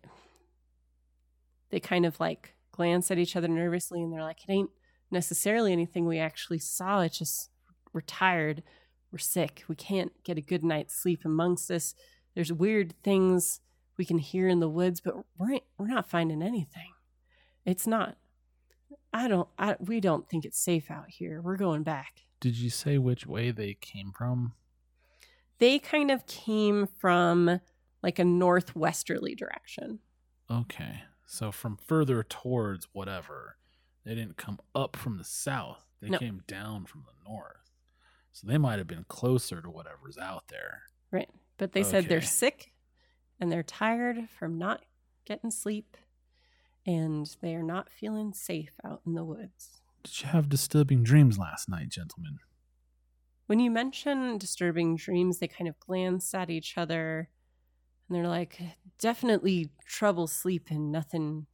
they kind of like glance at each other nervously and they're like, it ain't necessarily anything we actually saw. It's just we're tired, we're sick, we can't get a good night's sleep amongst us. There's weird things we can hear in the woods, but we're we're not finding anything. It's not. I don't. I, we don't think it's safe out here. We're going back. Did you say which way they came from? They kind of came from like a northwesterly direction. Okay. So from further towards whatever, they didn't come up from the south. They No. came down from the north. So they might have been closer to whatever's out there. Right. But they said they're sick and they're tired from not getting sleep and they are not feeling safe out in the woods. Did you have disturbing dreams last night, gentlemen? When you mention disturbing dreams, they kind of glance at each other and they're like, definitely trouble sleeping, nothing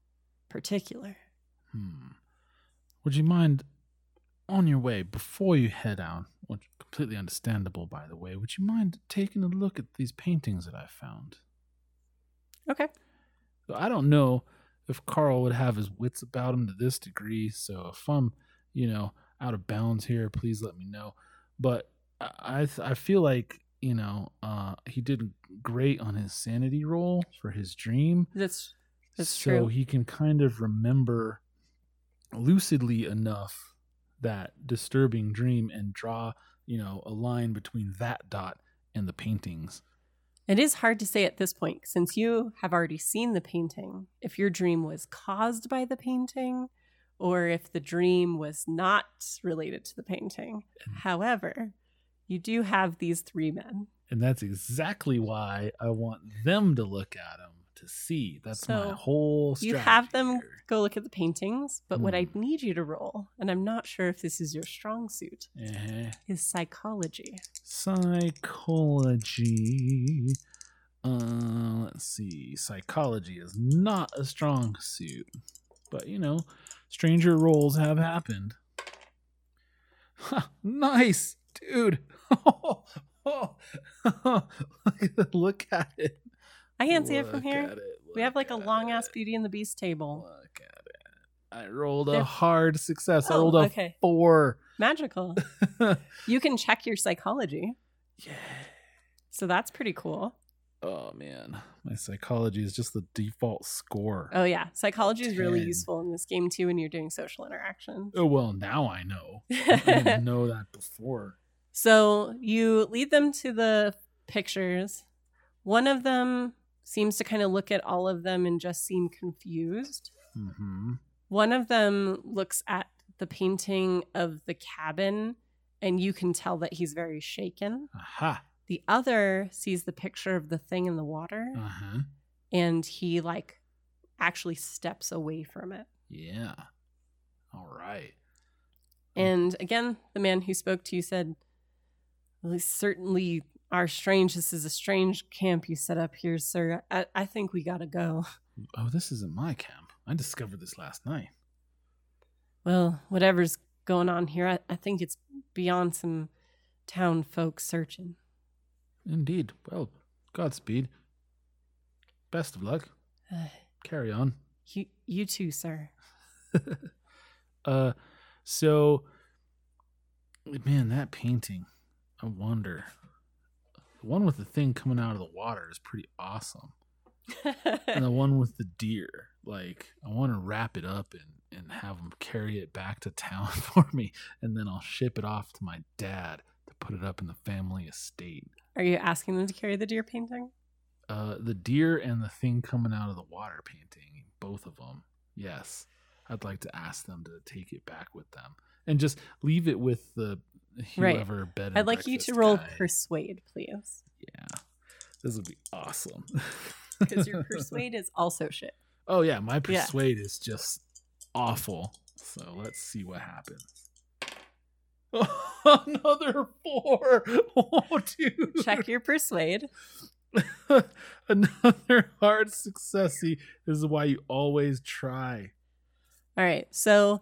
particular. Hmm. Would you mind, on your way, before you head out, which completely understandable, by the way, would you mind taking a look at these paintings that I found? Okay. I don't know if Carl would have his wits about him to this degree. So if I'm, you know, out of bounds here, please let me know. But I I, feel like you know uh, he did great on his sanity roll for his dream. That's that's so true. he can kind of remember lucidly enough that disturbing dream and draw you know a line between that dot and the paintings. It is hard to say at this point since you have already seen the painting if your dream was caused by the painting or if the dream was not related to the painting. However, you do have these three men. And that's exactly why I want them to look at him to see. That's my So, whole You have them here. go look at the paintings, but what I Hmm. need you to roll, and I'm not sure if this is your strong suit, Eh, is psychology. psychology. Uh, let's see. Psychology is not a strong suit, but you know, stranger roles have happened. Ha, nice, dude. <laughs> Look at it. I can't see it from here. it. We have like a long ass. Beauty and the Beast table. Look at it. I rolled a They're- hard success. I Oh, rolled a okay. four. Magical. <laughs> you can check your psychology. yeah. So that's pretty cool. Oh man, my psychology is just the default score. Oh yeah, psychology is really 10. useful in this game too when you're doing social interactions. Oh well, now I know. <laughs> I didn't know that before. so you lead them to the pictures. One of them seems to kind of look at all of them and just seem confused. hmm One of them looks at the painting of the cabin and you can tell that he's very shaken. Aha. The other sees the picture of the thing in the water Uh huh. and he like actually steps away from it. Yeah. All right. And again, the man who spoke to you said, Well, certainly are strange. This is a strange camp you set up here, sir. I, I think we gotta go. Oh, this isn't my camp. I discovered this last night. Well, whatever's going on here, I, I think it's beyond some town folk searching. Indeed. Well, Godspeed. Best of luck. Uh, Carry on. you, you too, sir. <laughs> uh, so, man, that painting. I wonder. The one with the thing coming out of the water is pretty awesome. and the <laughs> one with the deer like i want to wrap it up and and have them carry it back to town <laughs> for me and then i'll ship it off to my dad to put it up in the family estate Are you asking them to carry the deer painting? uh the deer and the thing coming out of the water painting both of them yes i'd like to ask them to take it back with them and just leave it with the Right. bed I'd like you to roll guy. persuade, please. yeah this would be awesome <laughs> Because your persuade is also shit. Oh yeah, my Yeah. persuade is just awful. So let's see what happens. <laughs> Another four. <laughs> Oh, dude. Check your persuade. Another hard successy. This is why you always try. All right. So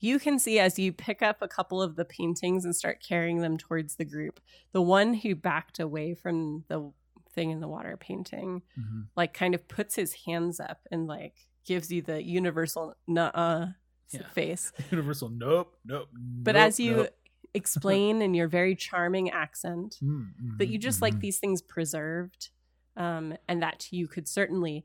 you can see as you pick up a couple of the paintings and start carrying them towards the group, the one who backed away from the thing in the water painting, Mhm. like kind of puts his hands up and like gives you the universal nuh-uh Yeah. face. <laughs> Universal. Nope. Nope. But nope, as you nope. <laughs> explain in your very charming accent Mm, that you just like mhm. these things preserved um, and that you could certainly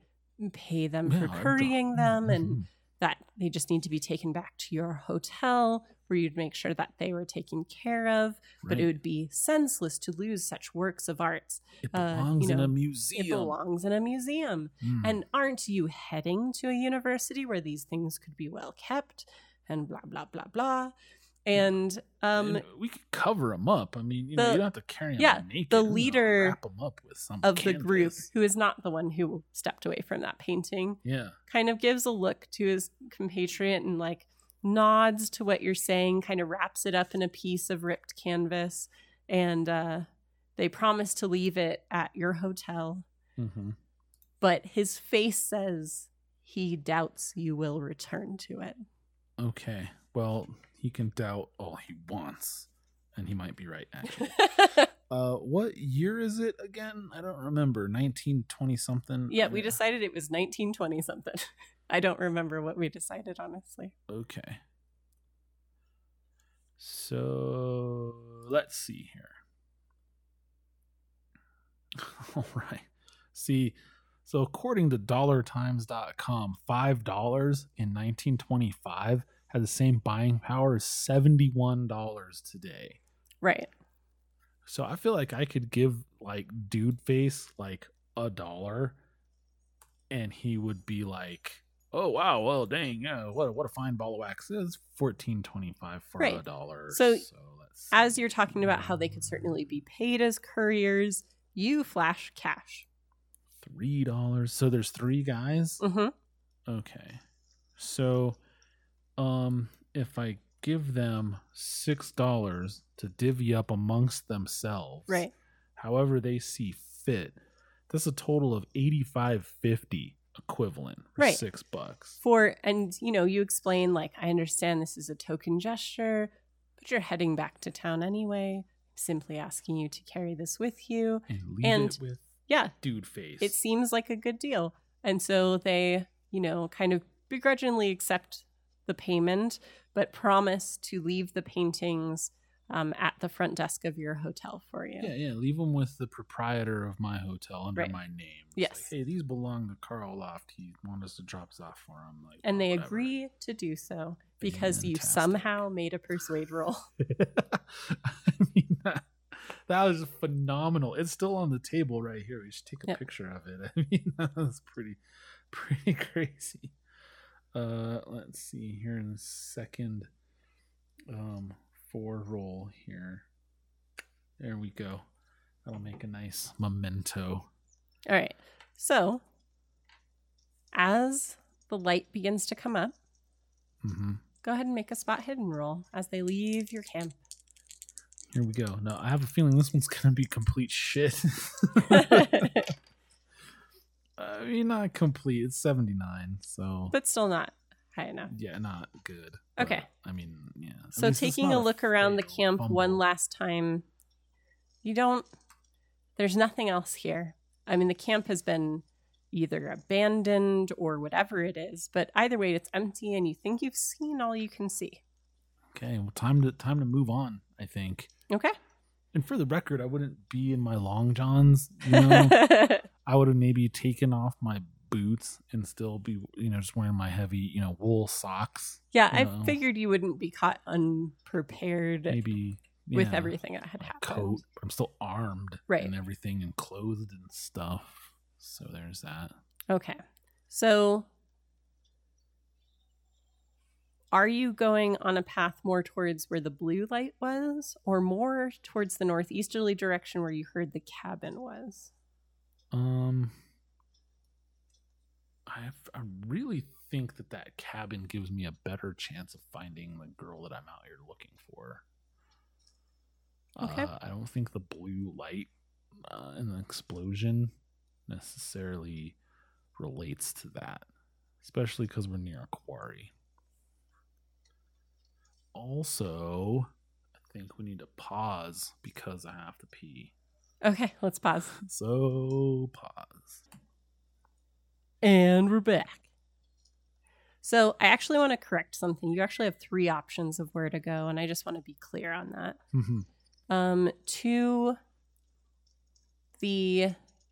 pay them Yeah, for currying them and mhm. That they just need to be taken back to your hotel where you'd make sure that they were taken care of. But it would be senseless to lose such works of arts. It uh, belongs you in know, a museum. It belongs in a museum. Mm. And aren't you heading to a university where these things could be well kept and blah, blah, blah, blah? And um, And we could cover them up. I mean, you know, you don't have to carry them yeah, naked. the you know, leader up with some of the group, who is not the one who stepped away from that painting, Yeah. kind of gives a look to his compatriot and like nods to what you're saying, kind of wraps it up in a piece of ripped canvas, and uh, they promise to leave it at your hotel. Mm-hmm. But his face says he doubts you will return to it. Okay. Well, he can doubt all he wants, and he might be right. Actually, <laughs> Uh, what year is it again? I don't remember. Nineteen twenty something. Yeah, we decided it was 1920 something. <laughs> I don't remember what we decided, honestly. Okay. So let's see here. <laughs> All right. See, so according to dollartimes.com, $5 in 1925 had the same buying power as $71 today. Right. So I feel like I could give like dude face like a dollar and he would be like, "Oh wow, well dang, yeah, what what a fine ball of wax is 14.25 for a dollar." So, let's As you're talking about how they could certainly be paid as couriers, you flash cash. three dollars. So there's three guys. hmm Okay. So, um, if I give them six dollars to divvy up amongst themselves, Right. However they see fit, that's a total of eighty five fifty equivalent, for Right. Six bucks. For, and you know, you explain, like, I understand this is a token gesture, but you're heading back to town anyway. Simply asking you to carry this with you. And leave And- it with Yeah, dude face. it seems like a good deal. And so they, you know, kind of begrudgingly accept the payment, but promise to leave the paintings um, at the front desk of your hotel for you. yeah, yeah. Leave them with the proprietor of my hotel under Right. my name. It's Yes. Like, hey, these belong to Carl Loft. He wanted us to drop this off for him. Like, And they whatever. agree to do so because you somehow made a persuade roll. <laughs> I mean, that, that was phenomenal. It's still on the table right here. We should take a Yep. picture of it. <laughs> I mean, that was pretty, pretty <laughs> crazy. Uh, let's see here in the second, um, four roll here. There we go. That'll make a nice memento. All right. So as the light begins to come up, mm-hmm. go ahead and make a spot hidden roll as they leave your camp. Here we go. Now I have a feeling this one's gonna be complete shit. <laughs> <laughs> <laughs> I mean, not complete. It's seventy nine, so but still not high enough. yeah, not good. Okay. But, I mean, yeah. So taking a look around the camp one last time, you don't there's nothing else here. I mean the camp has been either abandoned or whatever it is, but either way it's empty and you think you've seen all you can see. Okay, well, time to time to move on. I think. Okay? And for the record, I wouldn't be in my long johns. You know, <laughs> I would have maybe taken off my boots and still be, you know, just wearing my heavy, you know, wool socks. yeah, I No. figured you wouldn't be caught unprepared Maybe with yeah, everything that had happened. coat. I'm still armed, Right. and everything, and clothed and stuff. So there's that. Okay. So are you going on a path more towards where the blue light was or more towards the northeasterly direction where you heard the cabin was? Um, I I really think that that cabin gives me a better chance of finding the girl that I'm out here looking for. Okay. Uh, I don't think the blue light uh, and the explosion necessarily relates to that, especially because we're near a quarry. Also, I think we need to pause because I have to pee. Okay, let's pause. <laughs> So pause. And we're back. So I actually want to correct something. You actually have three options of where to go, and I just want to be clear on that. Mm-hmm. Um, to the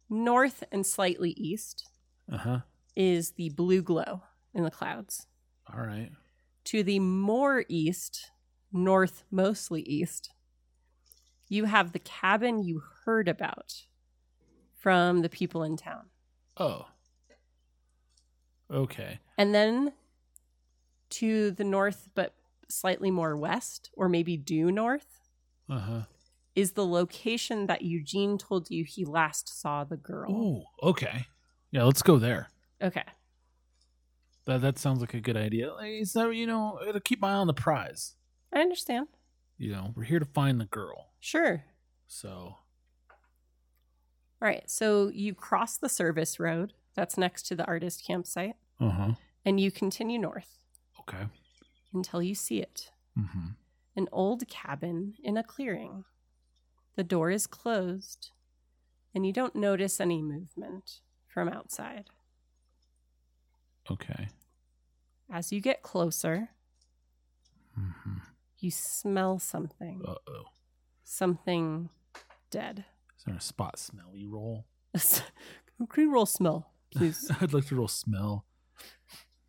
north and slightly east Uh huh. is the blue glow in the clouds. All right. To the more east, north mostly east, you have the cabin you heard about from the people in town. Oh. Okay. And then to the north, but slightly more west, or maybe due north, Uh huh. is the location that Eugene told you he last saw the girl. Oh. Okay. Yeah. Let's go there. Okay. That that sounds like a good idea. So you know, it'll keep my eye on the prize. I understand. You know, we're here to find the girl. Sure. So. All right. So you cross the service road that's next to the artist campsite, Uh huh. and you continue north Okay. until you see it Mm-hmm. an old cabin in a clearing. The door is closed, and you don't notice any movement from outside. Okay. As you get closer, hmm you smell something. Uh oh. Something dead. Is there a spot smelly roll? <laughs> Can you roll smell, please? <laughs> I'd like to roll smell.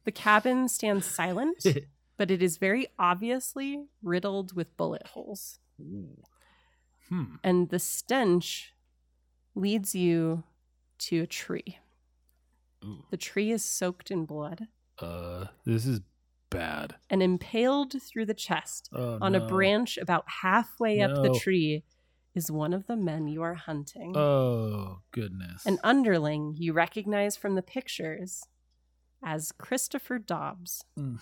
the cabin stands silent, <laughs> but it is very obviously riddled with bullet holes. Ooh. Hmm. And the stench leads you to a tree. Ooh. The tree is soaked in blood Uh, this is bad. and impaled through the chest Oh, on a branch about halfway up the tree is one of the men you are hunting. Oh goodness. An underling you recognize from the pictures as Christopher Dobbs. Mm.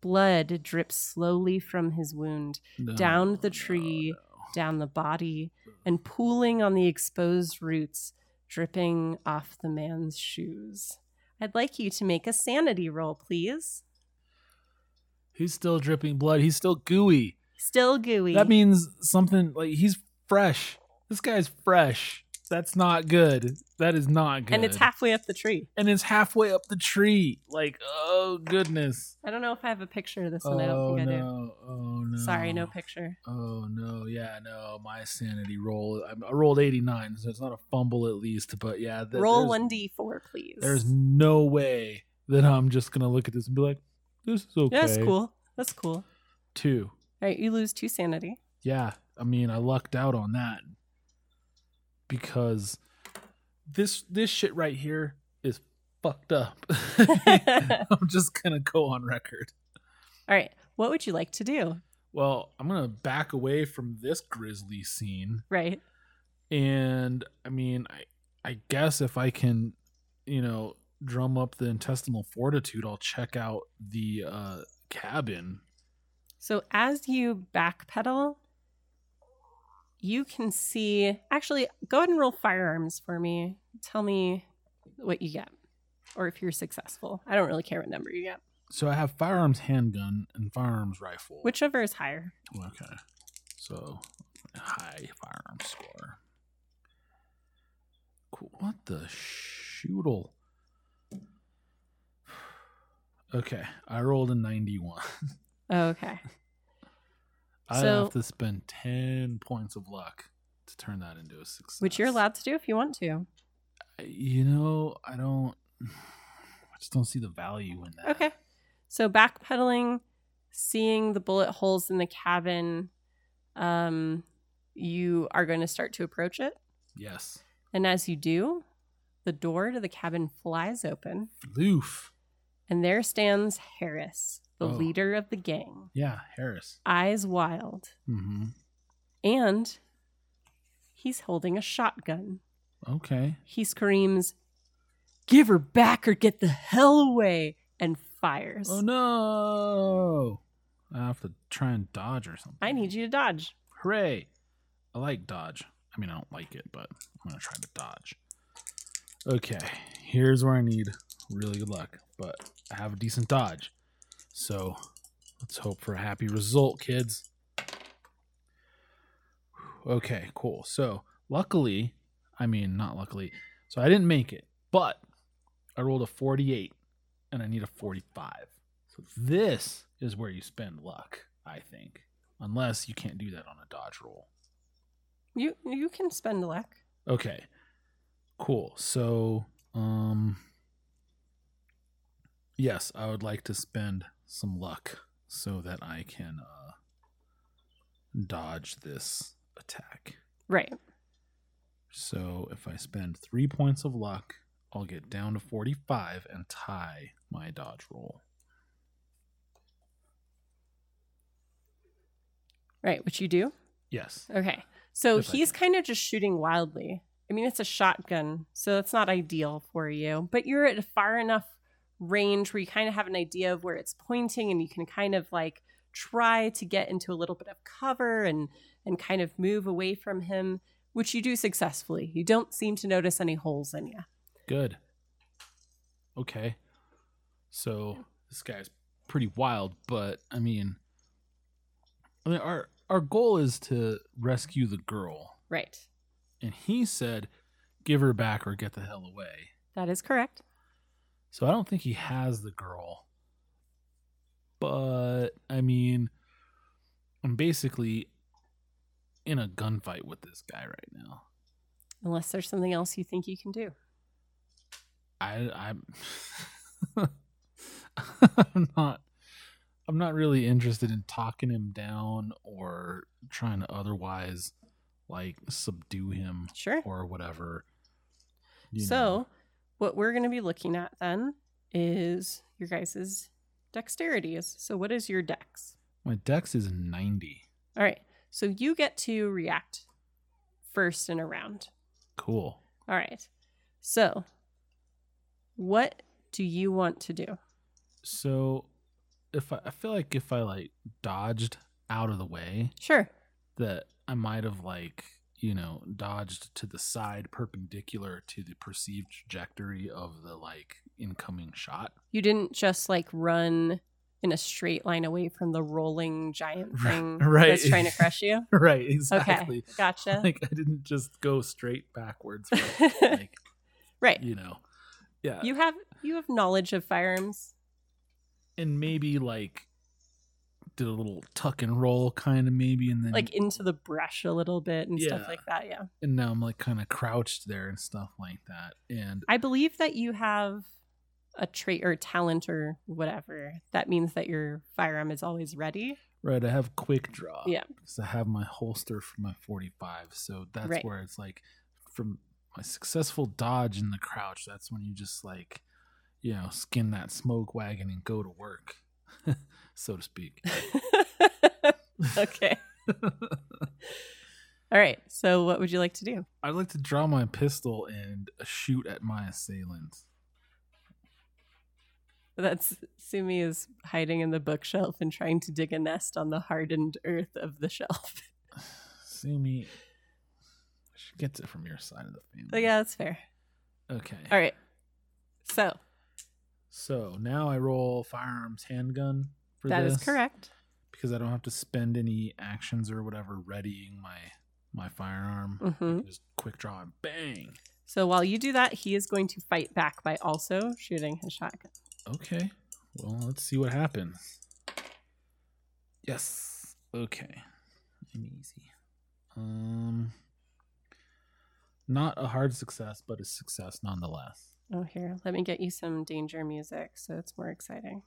Blood drips slowly from his wound, No, down the no, tree, no. down the body, and pooling on the exposed roots, dripping off the man's shoes. I'd like you to make a sanity roll, please. He's still dripping blood. He's still gooey. Still gooey. That means something like he's fresh. This guy's fresh. That's not good. That is not good. and it's halfway up the tree. and it's halfway up the tree. Like, oh goodness. I don't know if I have a picture of this one. I don't oh think I do. Oh, no. Oh no. Sorry, no picture. Oh no, yeah, no. My sanity roll. I, rolled eighty nine, so it's not a fumble at least. But yeah, th- Roll one d four, please. There's no way that I'm just gonna look at this and be like, "This is okay." That's cool. That's cool. Two. All right, you lose two sanity. Yeah, I mean, I lucked out on that because this this shit right here is fucked up. <laughs> I'm <laughs> just gonna go on record. All right, what would you like to do? Well, I'm gonna back away from this grisly scene, Right. and I mean, I I guess if I can, you know, drum up the intestinal fortitude, I'll check out the uh, cabin. So as you backpedal, you can see. Actually, go ahead and roll firearms for me. Tell me what you get, or if you're successful. I don't really care what number you get. So I have firearms handgun and firearms rifle. Whichever is higher. Okay. So high firearm score. Cool. What the shoodle? Okay, I rolled a 91. Okay. <laughs> I So- have to spend 10 points of luck to turn that into a success. Which you're allowed to do if you want to. You know, I don't. <sighs> I just don't see the value in that. Okay. So backpedaling, seeing the bullet holes in the cabin, um, you are going to start to approach it. Yes. And as you do, the door to the cabin flies open, Loof. And there stands Harris, the Oh. leader of the gang, Yeah, Harris. eyes wild, Mm-hmm. and he's holding a shotgun. Okay. He screams, Give her back or get the hell away, and fires. Oh no! I have to try and dodge or something. I need you to dodge. Hooray! I like dodge. I mean, I don't like it, but I'm gonna try to dodge. Okay, here's where I need really good luck, but I have a decent dodge. So let's hope for a happy result, kids. Okay, cool. So luckily, I mean, not luckily, so I didn't make it, but I rolled a 48 and I need a 45. So this is where you spend luck, I think. Unless you can't do that on a dodge roll. You you can spend luck. Okay. Cool. So, um yes, I would like to spend some luck so that I can uh dodge this attack. Right. So, if I spend 3 points of luck, I'll get down to 45 and tie my dodge roll. Right, which you do. Yes. Okay. So If he's kind of just shooting wildly. I mean, it's a shotgun, so it's not ideal for you, but you're at a far enough range where you kind of have an idea of where it's pointing and you can kind of like try to get into a little bit of cover and and kind of move away from him, which you do successfully. You don't seem to notice any holes in you. Good. Okay. So this guy's pretty wild, but I mean, I mean, our our goal is to rescue the girl, Right. And he said, give her back or get the hell away. That is correct. So I don't think he has the girl. But I mean, I'm basically in a gunfight with this guy right now. Unless there's something else you think you can do. I I'm <laughs> I'm not I'm not really interested in talking him down or trying to otherwise like subdue him Sure. or whatever. So, know. What we're going to be looking at then is your guys' dexterities. So, what is your dex? my dex is 90. All right. So, you get to react first in a round. Cool. All right. So, what do you want to do? So if I, I feel like if I like dodged out of the way, Sure. that I might have like you know dodged to the side perpendicular to the perceived trajectory of the like incoming shot. You didn't just like run in a straight line away from the rolling giant <laughs> thing Right. that's trying to <laughs> crush you. right. Exactly. Okay. Gotcha. Like I didn't just go straight backwards. Like <laughs> right. you know, yeah. You have you have knowledge of firearms. and maybe like did a little tuck and roll kind of maybe, and then like into the brush a little bit and stuff like that. Yeah. and now I'm like kind of crouched there and stuff like that. And I believe that you have a trait or talent or whatever. That means that your firearm is always ready. Right, I have quick draw. Yeah. Because I have my holster for my 45. So that's Right. where it's like from my successful dodge in the crouch, that's when you just like, you know, skin that smoke wagon and go to work, <laughs> so to speak. <laughs> okay. <laughs> All right. So what would you like to do? I'd like to draw my pistol and shoot at my assailant. That's Sumi is hiding in the bookshelf and trying to dig a nest on the hardened earth of the shelf. <sighs> Sumi. She gets it from your side of the family. But yeah, that's fair. Okay. All right. So So now I roll firearms handgun for that is this. correct. because I don't have to spend any actions or whatever readying my my firearm. I hmm just quick draw and bang. So while you do that, he is going to fight back by also shooting his shotgun. Okay. Well, let's see what happens. Yes. Okay. And easy. Um not a hard success, but a success nonetheless. Oh, here, let me get you some danger music so it's more exciting.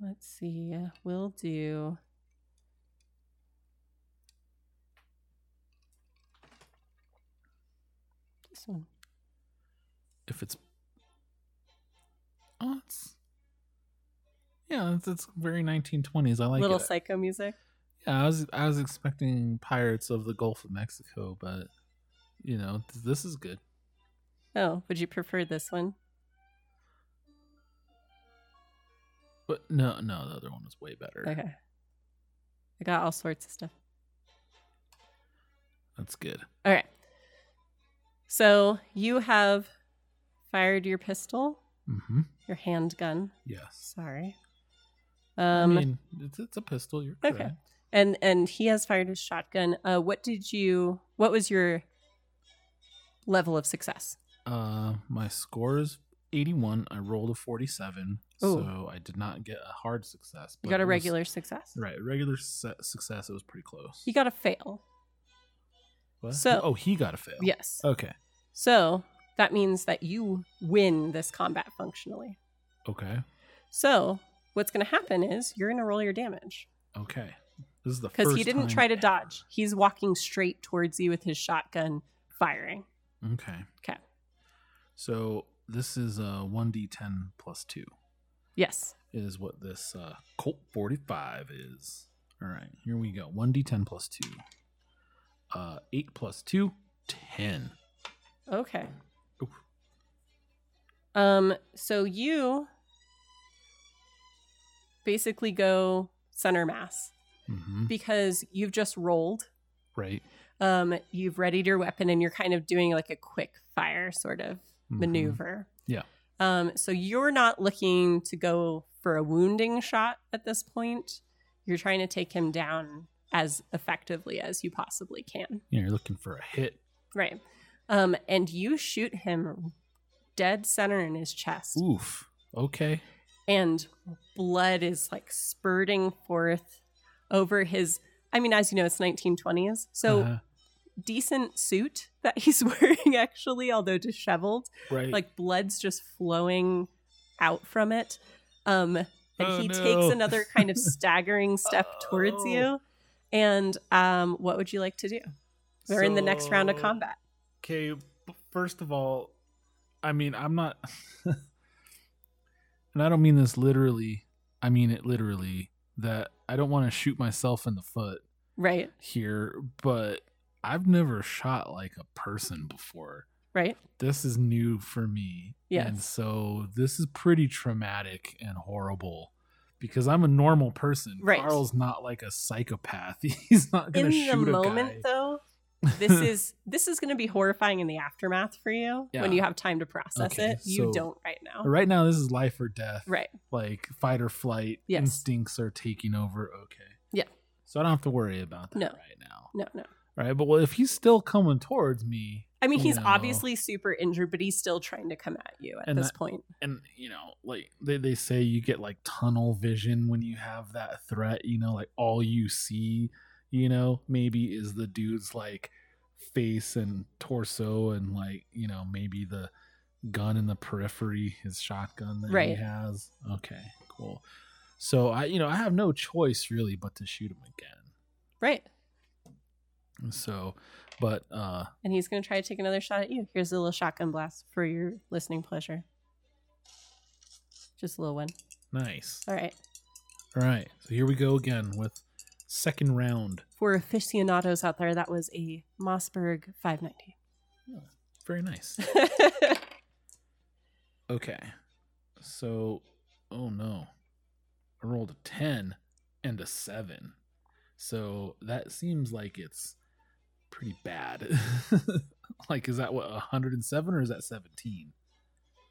Let's see. Uh, we'll do. This one. If it's Oh, it's Yeah, it's, it's very 1920s. I like Little it. psycho music. Yeah, I was I was expecting Pirates of the Gulf of Mexico, but you know, th- this is good. Oh, would you prefer this one? But no, no, the other one was way better. Okay. I got all sorts of stuff. That's good. All right. So you have fired your pistol, Mm-hmm. your handgun. Yes. Sorry. I Um, mean, it's, it's a pistol. You're Okay. and and he has fired his shotgun. Uh, what did you? What was your level of success? Uh, my score is 81. I rolled a 47, Ooh. so I did not get a hard success. You got a it was- regular success. right, regular su- success. It was pretty close. You got a fail. What? so- oh, he got a fail. Yes. Okay. So that means that you win this combat functionally. Okay. So what's going to happen is you're going to roll your damage Okay. This is the because he didn't try to ever. dodge. He's walking straight towards you with his shotgun, firing. Okay. Okay. So this is a 1d10 plus 2 Yes. is what this uh, Colt 45 is. All right, here we go. 1d10 plus 2. Uh, 8 plus 2, 10. Okay. Oof. Um. So you basically go center mass Mm-hmm. because you've just rolled. Right. Um. You've readied your weapon and you're kind of doing like a quick fire sort of Mhm. maneuver. Yeah. Um. So you're not looking to go for a wounding shot at this point. You're trying to take him down as effectively as you possibly can. You're looking for a hit. Right. Um, and you shoot him dead center in his chest. Oof. Okay. and blood is like spurting forth over his i mean as you know it's 1920s so Uh-huh. Decent suit that he's <laughs> wearing actually although disheveled right. like blood's just flowing out from it um and Oh, he no. takes another <laughs> kind of staggering step towards Oh. you and um what would you like to do we're in the next round of combat Okay, first of all, I mean, I'm not, <laughs> and I don't mean this literally. I mean it literally. That I don't want to shoot myself in the foot right here, but I've never shot like a person before. right This is new for me. Yes. And so this is pretty traumatic and horrible because I'm a normal person. Right. Carl's not like a psychopath. <laughs> He's not going in to shoot a In the moment guy. though this <laughs> is this is going to be horrifying in the aftermath for you when you have time to process Okay, it you so- don't right now right now, this is life or death. right like fight or flight Yes. instincts are taking over okay Yeah. so i don't have to worry about that No. right now no no right? But well if he's still coming towards me i mean he's know. obviously super injured but he's still trying to come at you at this that- point. and you know like they, they say you get like tunnel vision when you have that threat you know like all you see you know maybe is the dude's like face and torso and like you know maybe the gun in the periphery his shotgun that he has. Okay cool. So i you know i have no choice really but to shoot him again. Right So, but uh and he's going to try to take another shot at you here's a little shotgun blast for your listening pleasure just a little one nice. all right All right. So here we go again with second round. for aficionados out there that was a mossberg 590 Very nice. <laughs> Okay. So, oh no. I rolled a 10 and a 7. So that seems like it's pretty bad. <laughs> like is that what 107 or is that 17?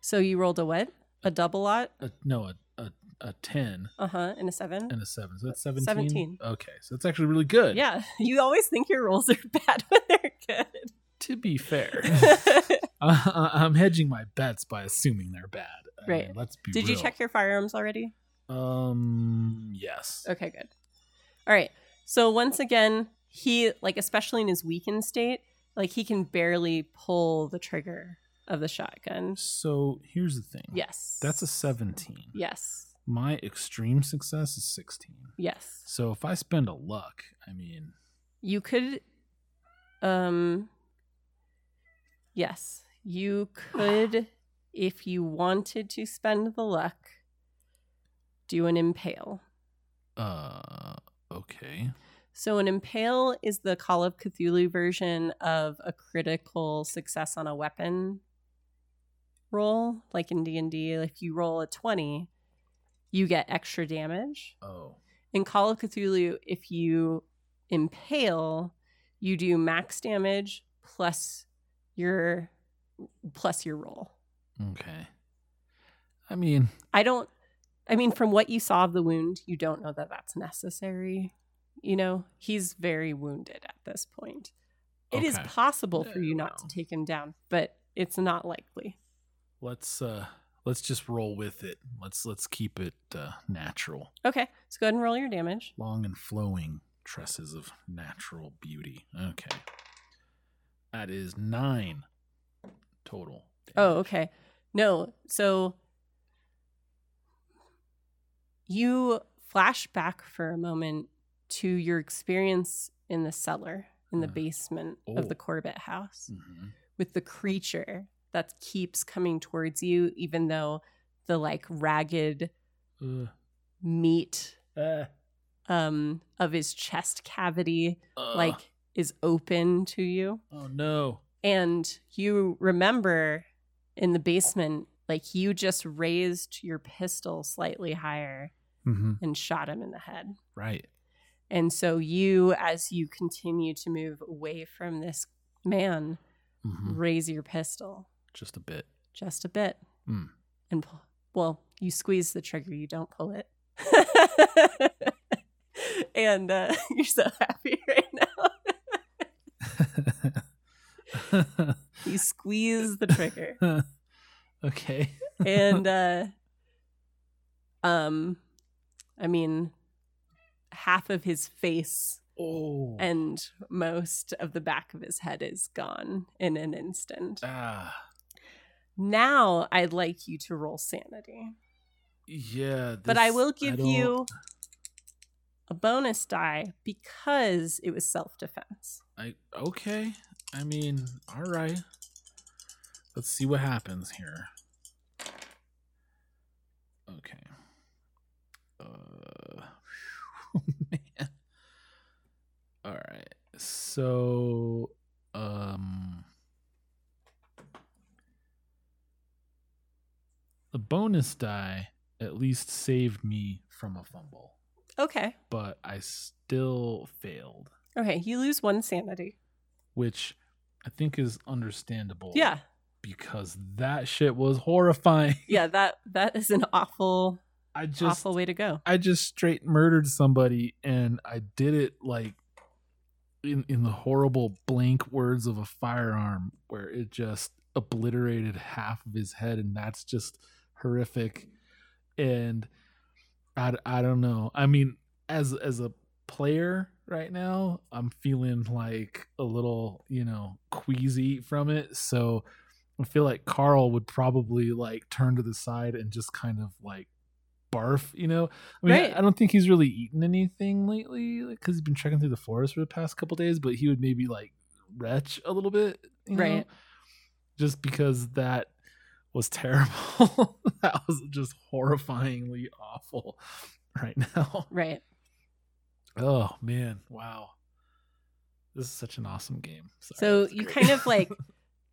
so you rolled a what a double lot A, no, a, a a 10 uh-huh and a seven and a 7. So that's 17. 17. Okay. So that's actually really good. Yeah, <laughs> you always think your rolls are <laughs> bad when they're good. To be fair. I, I'm hedging my bets by assuming they're bad. I Right. mean, let's be Did you check your firearms already? Um. Yes. Okay, good. All right. So once again, he like especially in his weakened state, like he can barely pull the trigger of the shotgun. So here's the thing. Yes. That's a 17. Yes. My extreme success is 16. Yes. So if I spend a luck, I mean, You could um Yes. You could if you wanted to spend the luck do an impale. uh, okay. So an impale is the Call of Cthulhu version of a critical success on a weapon roll, like in D and D. If you roll a twenty, you get extra damage. Oh. In Call of Cthulhu, if you impale, you do max damage plus your plus your roll. Okay. I mean, I don't. I mean, from what you saw of the wound, you don't know that that's necessary. You know, he's very wounded at this point. It is Okay. possible for you not to take him down, but it's not likely. let's uh let's just roll with it. Let's let's keep it uh, natural. Okay, so go ahead and roll your damage. Long and flowing tresses of natural beauty. Okay. That is 9 total. Oh, okay. No, so you flash back for a moment to your experience in the cellar, in the basement of the oh. Corbett house. Mhm. with the creature that keeps coming towards you, even though the like ragged Uh, meat uh, um, of his chest cavity uh, like is open to you. oh no. And you remember in the basement, like you just raised your pistol slightly higher hmm and shot him in the head. Right. And so you, as you continue to move away from this man, hmm raise your pistol Just a bit. just a bit Mm. and pull. Well, you squeeze the trigger, you don't pull it. <laughs> and uh, <laughs> you're so happy <laughs> right now. you squeeze the trigger, okay. and uh, um, I mean, half of his face Oh. and most of the back of his head is gone in an instant. ah. Now I'd like you to roll sanity. Yeah. but I will give don't- you a bonus die because it was self defense. I okay. I mean, all right. Let's see what happens here. Okay. Uh, man. <laughs> All right. So, um, the bonus die at least saved me from a fumble, Okay. but I still failed, Okay. You lose one sanity. which I think is understandable. Yeah. because that shit was horrifying. <laughs> Yeah. That that is an awful, I just awful way to go. I just straight murdered somebody and I did it like in in the horrible blank words of a firearm where it just obliterated half of his head and that's just horrific and I, I don't know. I mean as as a player right now, I'm feeling like a little, you know, queasy from it. So I feel like Carl would probably like turn to the side and just kind of like barf, you know. I mean, Right. I don't think he's really eaten anything lately because he's been trekking through the forest for the past couple days. But he would maybe like retch a little bit, you know? Right. Just because that was terrible. <laughs> that was just horrifyingly awful <laughs> right now. Right. Oh man, wow. This is such an awesome game. Sorry, So you great. kind of <laughs> like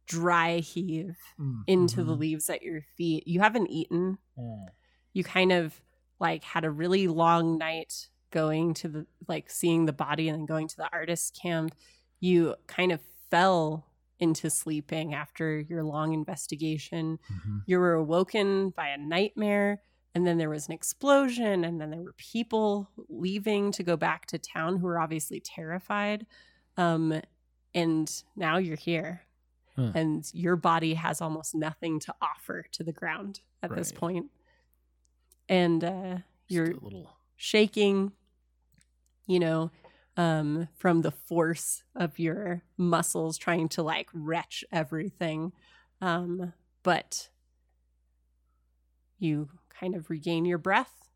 dry heave Mm, into the mhm, leaves at your feet. You haven't eaten. mm. You kind of like had a really long night going to the like seeing the body and then going to the artist camp. You kind of fell into sleeping after your long investigation. Mhm. You were awoken by a nightmare and then there was an explosion and then there were people leaving to go back to town who were obviously terrified. Um and now you're here. Huh. And your body has almost nothing to offer to the ground at this point. And uh, you're a little shaking, you know, um, from the force of your muscles trying to like retch everything. Um, but you kind of regain your breath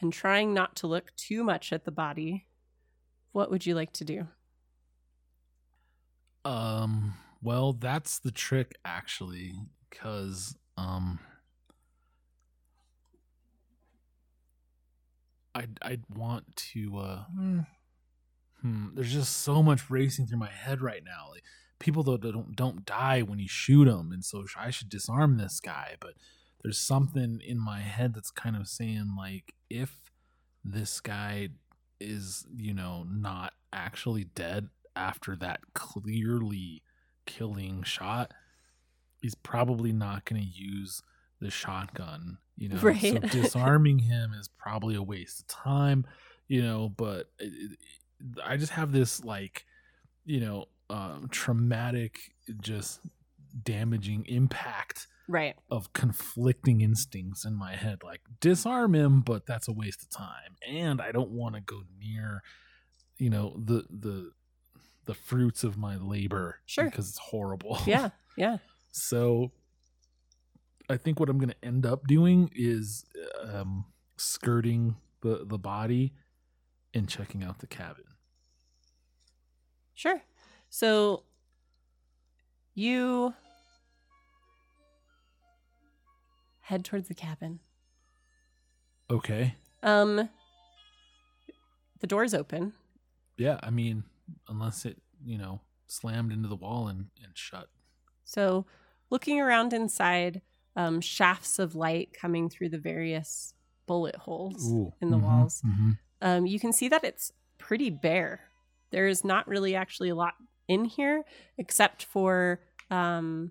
and trying not to look too much at the body. What would you like to do? Um, well, that's the trick actually, because um, I'd I'd want to. Uh, hmm, there's just so much racing through my head right now. Like people that don't don't die when you shoot them, and so I should disarm this guy. But there's something in my head that's kind of saying like, if this guy is you know not actually dead after that clearly killing shot, he's probably not going to use the shotgun. You know, so <laughs> disarming him is probably a waste of time. You know, but it, it- I just have this like, you know, um, traumatic, just damaging impact Right. of conflicting instincts in my head like disarm him but that's a waste of time and i don't want to go near you know the the the fruits of my labor Sure. because it's horrible Yeah. <laughs> Yeah. so i think what i'm going to end up doing is um skirting the the body and checking out the cabin Sure. So you head towards the cabin. okay Um the door's open. yeah i mean unless it you know slammed into the wall and and shut So looking around inside, um, shafts of light coming through the various bullet holes Ooh. in the Mhm, walls. mhm. Um, you can see that it's pretty bare. There is not really actually a lot in here except for um,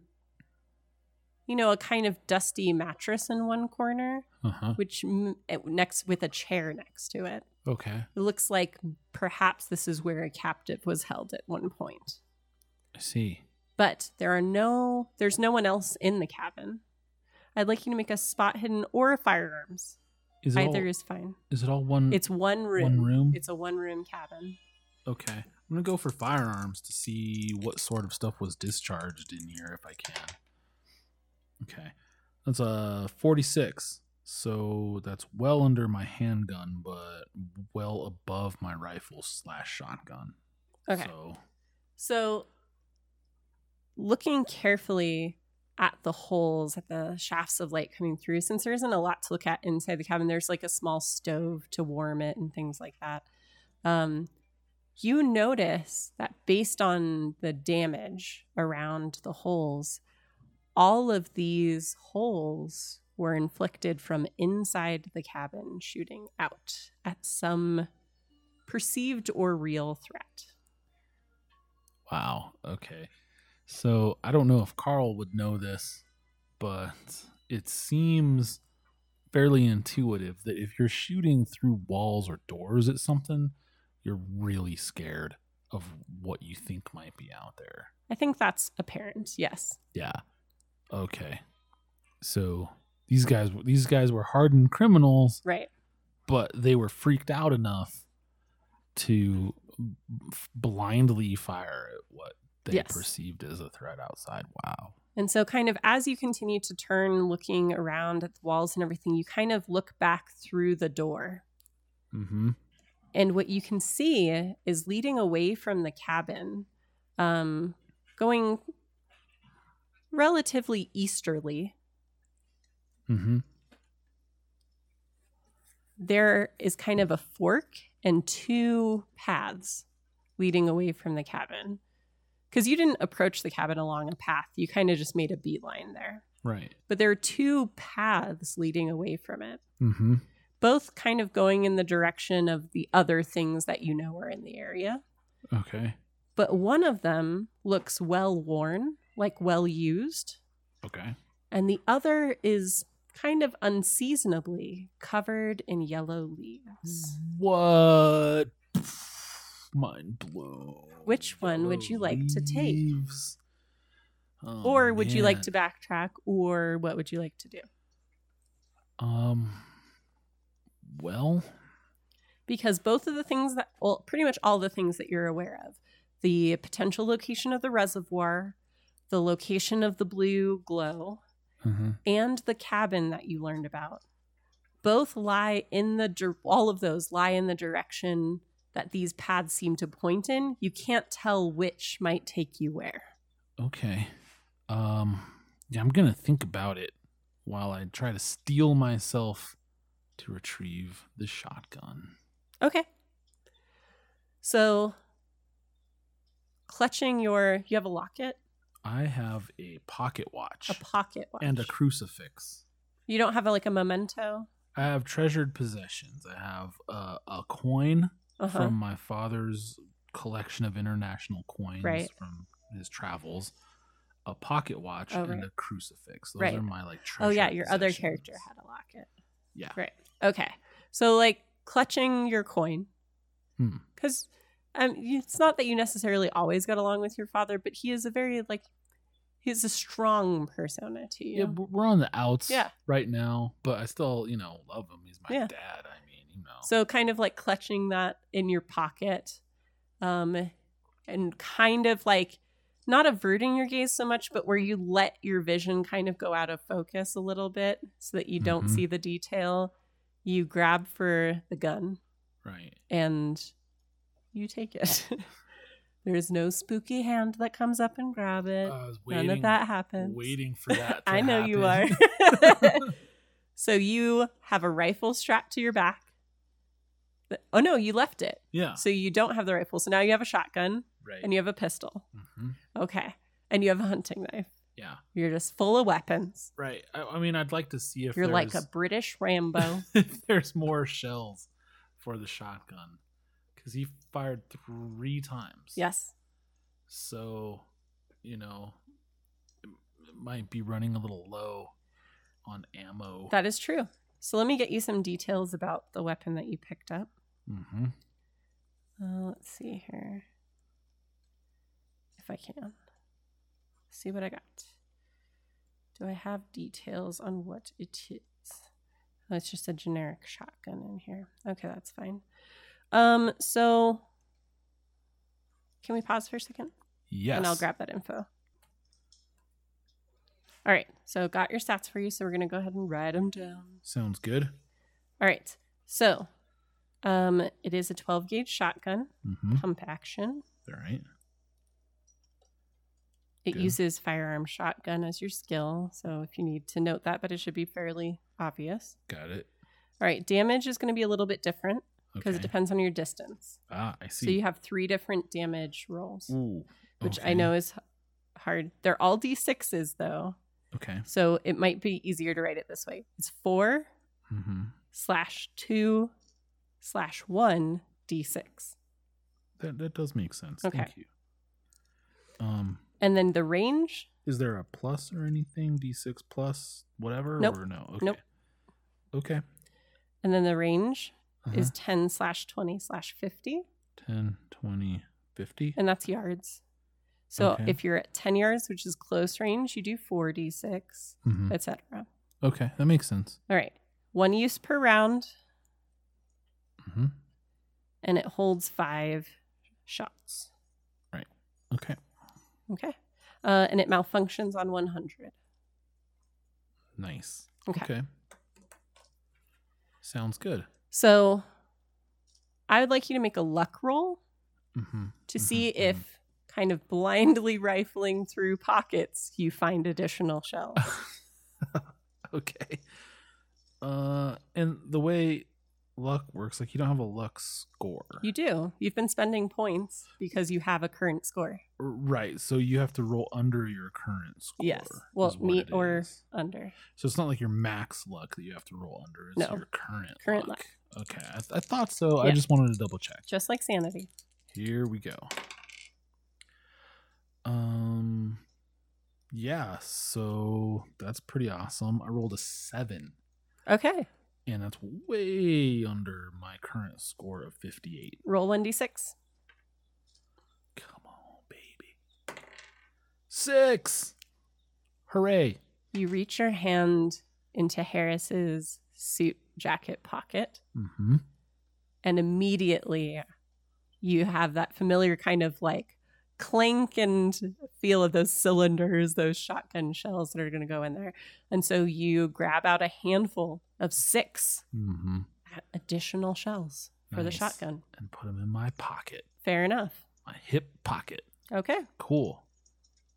you know, a kind of dusty mattress in one corner, Uh-huh. which m- next with a chair next to it. Okay. It looks like perhaps this is where a captive was held at one point. I see. But there are no there's no one else in the cabin. I'd like you to make a spot hidden or a firearms. Is it Either all, is fine. is it all one? It's one room. one room. It's a one room cabin. okay. I'm gonna go for firearms to see what sort of stuff was discharged in here if I can. Okay, that's a 46. So that's well under my handgun, but well above my rifle slash shotgun. Okay. So So, looking carefully at the holes, at the shafts of light coming through, since there isn't a lot to look at inside the cabin, there's like a small stove to warm it and things like that. Um, you notice that based on the damage around the holes, all of these holes were inflicted from inside the cabin, shooting out at some perceived or real threat. Wow. Okay. So I don't know if Carl would know this, but it seems fairly intuitive that if you're shooting through walls or doors at something, you're really scared of what you think might be out there. I think that's apparent. Yes. Yeah. Okay. So these guys these guys were hardened criminals, Right. but they were freaked out enough to blindly fire at what they Yes. perceived as a threat outside. Wow. And so, kind of as you continue to turn, looking around at the walls and everything, you kind of look back through the door. Mm-hmm. And what you can see is leading away from the cabin, um, going relatively easterly. Mm-hmm. There is kind of a fork and two paths leading away from the cabin. Because you didn't approach the cabin along a path, you kind of just made a beeline there. Right. But there are two paths leading away from it. Mm-hmm. both kind of going in the direction of the other things that you know are in the area. Okay. But one of them looks well worn, like well used, Okay. and the other is kind of unseasonably covered in yellow leaves. What? Mind blown. Which one would you like to take? Leaves. Oh, or would you like man. to backtrack, or what would you like to do? Um. Well. Because both of the things that, well, pretty much all the things that you're aware of the potential location of the reservoir, the location of the blue glow, mhm. and the cabin that you learned about both lie in the dir- all of those lie in the direction that these paths seem to point in you can't tell which might take you where Okay. Um. Yeah, I'm gonna think about it while I try to steel myself to retrieve the shotgun. okay so clutching your you have a locket I have a pocket watch a pocket watch and a crucifix. you don't have a, like a memento I have treasured possessions. I have uh, a coin uh-huh from my father's collection of international coins Right. from his travels, a pocket watch, Oh, and a crucifix. Those Right. are my like. Treasures. Oh yeah your other character had a locket Yeah. Right. Okay. So like clutching your coin, Hmm. because um, it's not that you necessarily always got along with your father, but he is a very like he's a strong persona to you. Yeah, we're on the outs Yeah. right now, but I still, you know, love him. He's my Yeah. dad. I know. So kind of like clutching that in your pocket, um, and kind of like not averting your gaze so much, but where you let your vision kind of go out of focus a little bit so that you don't Mhm. see the detail. You grab for the gun right. and you take it. <laughs> There's no spooky hand that comes up and grab it. Was None waiting, of that happens. waiting for <laughs> that. I know you are. <laughs> so you have a rifle strapped to your back. Oh no, you left it. yeah. So you don't have the rifle. So now you have a shotgun Right. and you have a pistol. hmm Okay. And you have a hunting knife. Yeah. You're just full of weapons. Right. I, I mean, I'd like to see if You're like a British Rambo. <laughs> if there's more shells for the shotgun because he fired three times. yes. So, you know, it it might be running a little low on ammo. That is true. So let me get you some details about the weapon that you picked up. Mm-hmm. Uh, let's see here. If I can. See what I got. Do I have details on what it is? Oh, it's just a generic shotgun in here. Okay, that's fine. Um, so can we pause for a second? Yes. And I'll grab that info. All right, so got your stats for you, so we're gonna go ahead and write them down. Sounds good. All right, so um, it is a 12 gauge shotgun, Mm-hmm. pump action. All right. It Good. uses firearm shotgun as your skill, so if you need to note that, but it should be fairly obvious. Got it. All right, damage is going to be a little bit different because Okay. it depends on your distance. ah, I see. So you have three different damage rolls, Ooh. which I know is hard. They're all d6s though, Okay. so it might be easier to write it this way. It's four Mm-hmm. slash two slash one d6, That that does make sense. Okay. Thank you. Um, and then the range. is there a plus or anything? D six plus whatever Nope. or no? Okay. Nope. Okay. And then the range Uh-huh. is 10 slash 20 slash 50, 10, 20, 50. and that's yards. So Okay. if you're at 10 yards, which is close range, you do 4d6, Mhm. etc. Okay, that makes sense. All right. One use per round, hmm and it holds five shots. Right. Okay. Okay. Uh, and it malfunctions on 100. Nice. Okay. Sounds good. So I would like you to make a luck roll Mm-hmm. to see if, kind of blindly <laughs> rifling through pockets, you find additional shells. <laughs> okay. Uh, and the way luck works, like you don't have a luck score, you do. You've been spending points because you have a current score. right? So you have to roll under your current score. Yes. Well, meet or is. under. So it's not like your max luck that you have to roll under. It's No. your current Current luck. Okay, I, I thought so. I just wanted to double check. Just like sanity. Here we go. Um, yeah. So that's pretty awesome. I rolled a seven. Okay. and that's way under my current score of 58. Roll 1d6. Come on, baby. Six! Hooray! You reach your hand into Harris's suit jacket pocket, Mm-hmm. and immediately you have that familiar kind of like clink and feel of those cylinders, those shotgun shells that are going to go in there. And so you grab out a handful of six Mm-hmm. additional shells for the shotgun. And put them in my pocket, Fair enough. my hip pocket. Okay. Cool.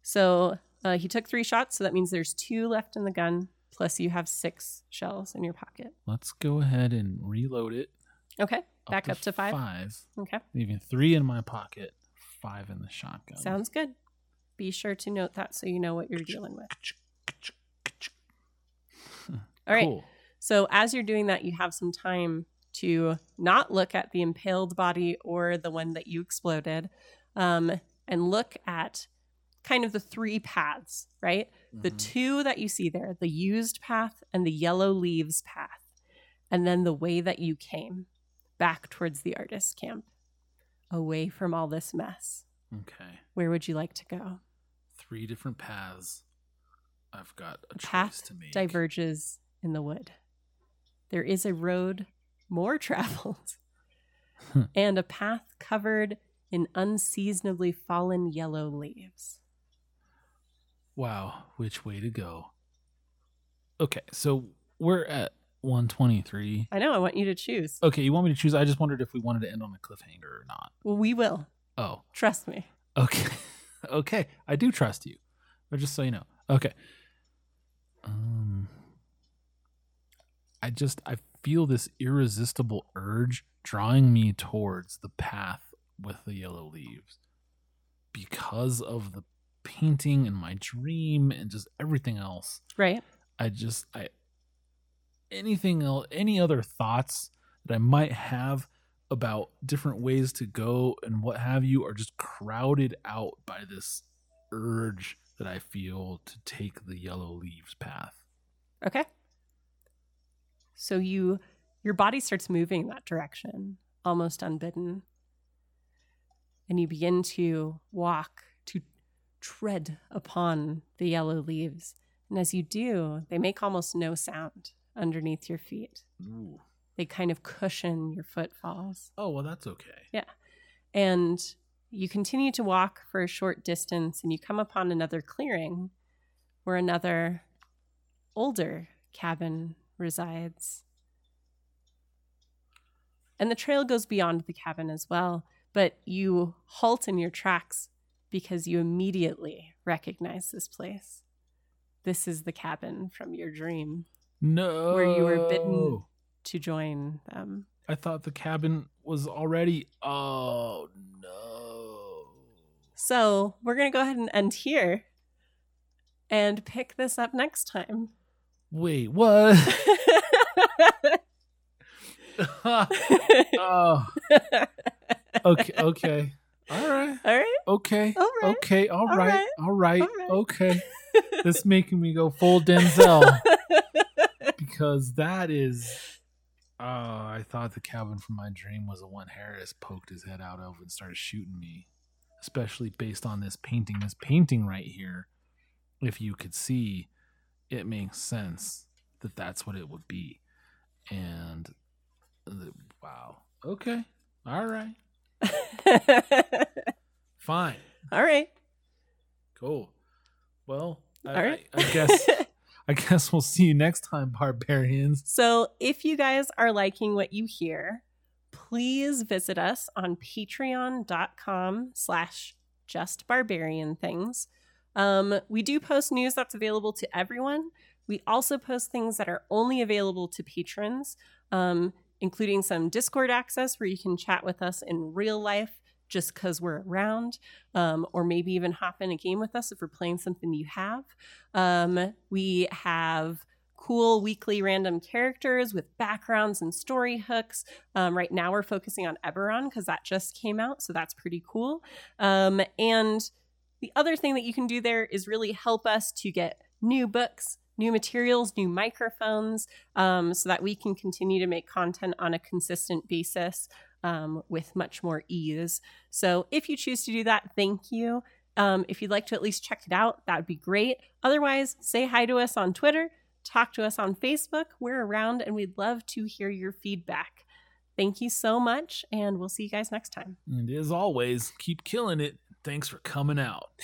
So uh, he took three shots, so that means there's two left in the gun, plus you have six shells in your pocket. Let's go ahead and reload it. Okay. Back up to five. Five. Okay. Leaving three in my pocket, five in the shotgun. Sounds good. Be sure to note that so you know what you're dealing with. <laughs> All right. Cool. So as you're doing that, you have some time to not look at the impaled body or the one that you exploded, um, and look at kind of the three paths, right? The Mhm. two that you see there, the used path and the yellow leaves path, and then the way that you came back towards the artist camp, away from all this mess. Okay. Where would you like to go? Three different paths. I've got a The choice path to make. diverges in the wood. There is a road more <laughs> traveled Hmm. <laughs> and a path covered in unseasonably fallen yellow leaves. Wow, which way to go? Okay, so we're at 123. I know, I want you to choose. Okay, you want me to choose? I just wondered if we wanted to end on a cliffhanger or not. Well, we will. Oh, Trust me. okay. <laughs> okay, I do trust you. But just so you know. Okay. Um I just I feel this irresistible urge drawing me towards the path with the yellow leaves because of the painting and my dream and just everything else. Right? I just I anything else any other thoughts that I might have about different ways to go and what have you are just crowded out by this urge that I feel to take the yellow leaves path. Okay. So you your body starts moving in that direction. almost unbidden. And you begin to walk, to tread upon the yellow leaves. And as you do, they make almost no sound underneath your feet. Ooh. They kind of cushion your footfalls. Oh well, that's okay. Yeah. And you continue to walk for a short distance and you come upon another clearing where another older cabin resides. And the trail goes beyond the cabin as well, but you halt in your tracks because you immediately recognize this place. This is the cabin from your dream No. Where you were bidden to join them. I thought the cabin was already. Oh no. So we're going to go ahead and end here and pick this up next time. Wait, what? <laughs> <laughs> oh. Okay. Okay. All right. All right. Okay. All right. Okay. All All right. right. All right. All right. Okay. <laughs> This making me go full Denzel because that is. Oh, I thought the cabin from my dream was the one Harris poked his head out of and started shooting me. Especially based on this painting. This painting right here, if you could see, it makes sense that that's what it would be. And uh, wow. Okay. All right. <laughs> Fine. All right. Cool. Well, I, All right. I, I guess <laughs> I guess we'll see you next time, barbarians. So, if you guys are liking what you hear, please visit us on patreon.com slash just barbarian things. Um, we do post news that's available to everyone. We also post things that are only available to patrons, um, including some Discord access where you can chat with us in real life just because we're around, um, or maybe even hop in a game with us if we're playing something you have. Um, we have cool weekly random characters with backgrounds and story hooks. Um, right now, we're focusing on Eberron because that just came out, so that's pretty cool. Um, and the other thing that you can do there is really help us to get new books, new materials, new microphones, um, so that we can continue to make content on a consistent basis um, with much more ease. So if you choose to do that, thank you. Um, if you'd like to at least check it out, that would be great. Otherwise, say hi to us on Twitter, talk to us on Facebook. We're around and we'd love to hear your feedback. Thank you so much, and we'll see you guys next time. And as always, keep killing it. Thanks for coming out. <laughs>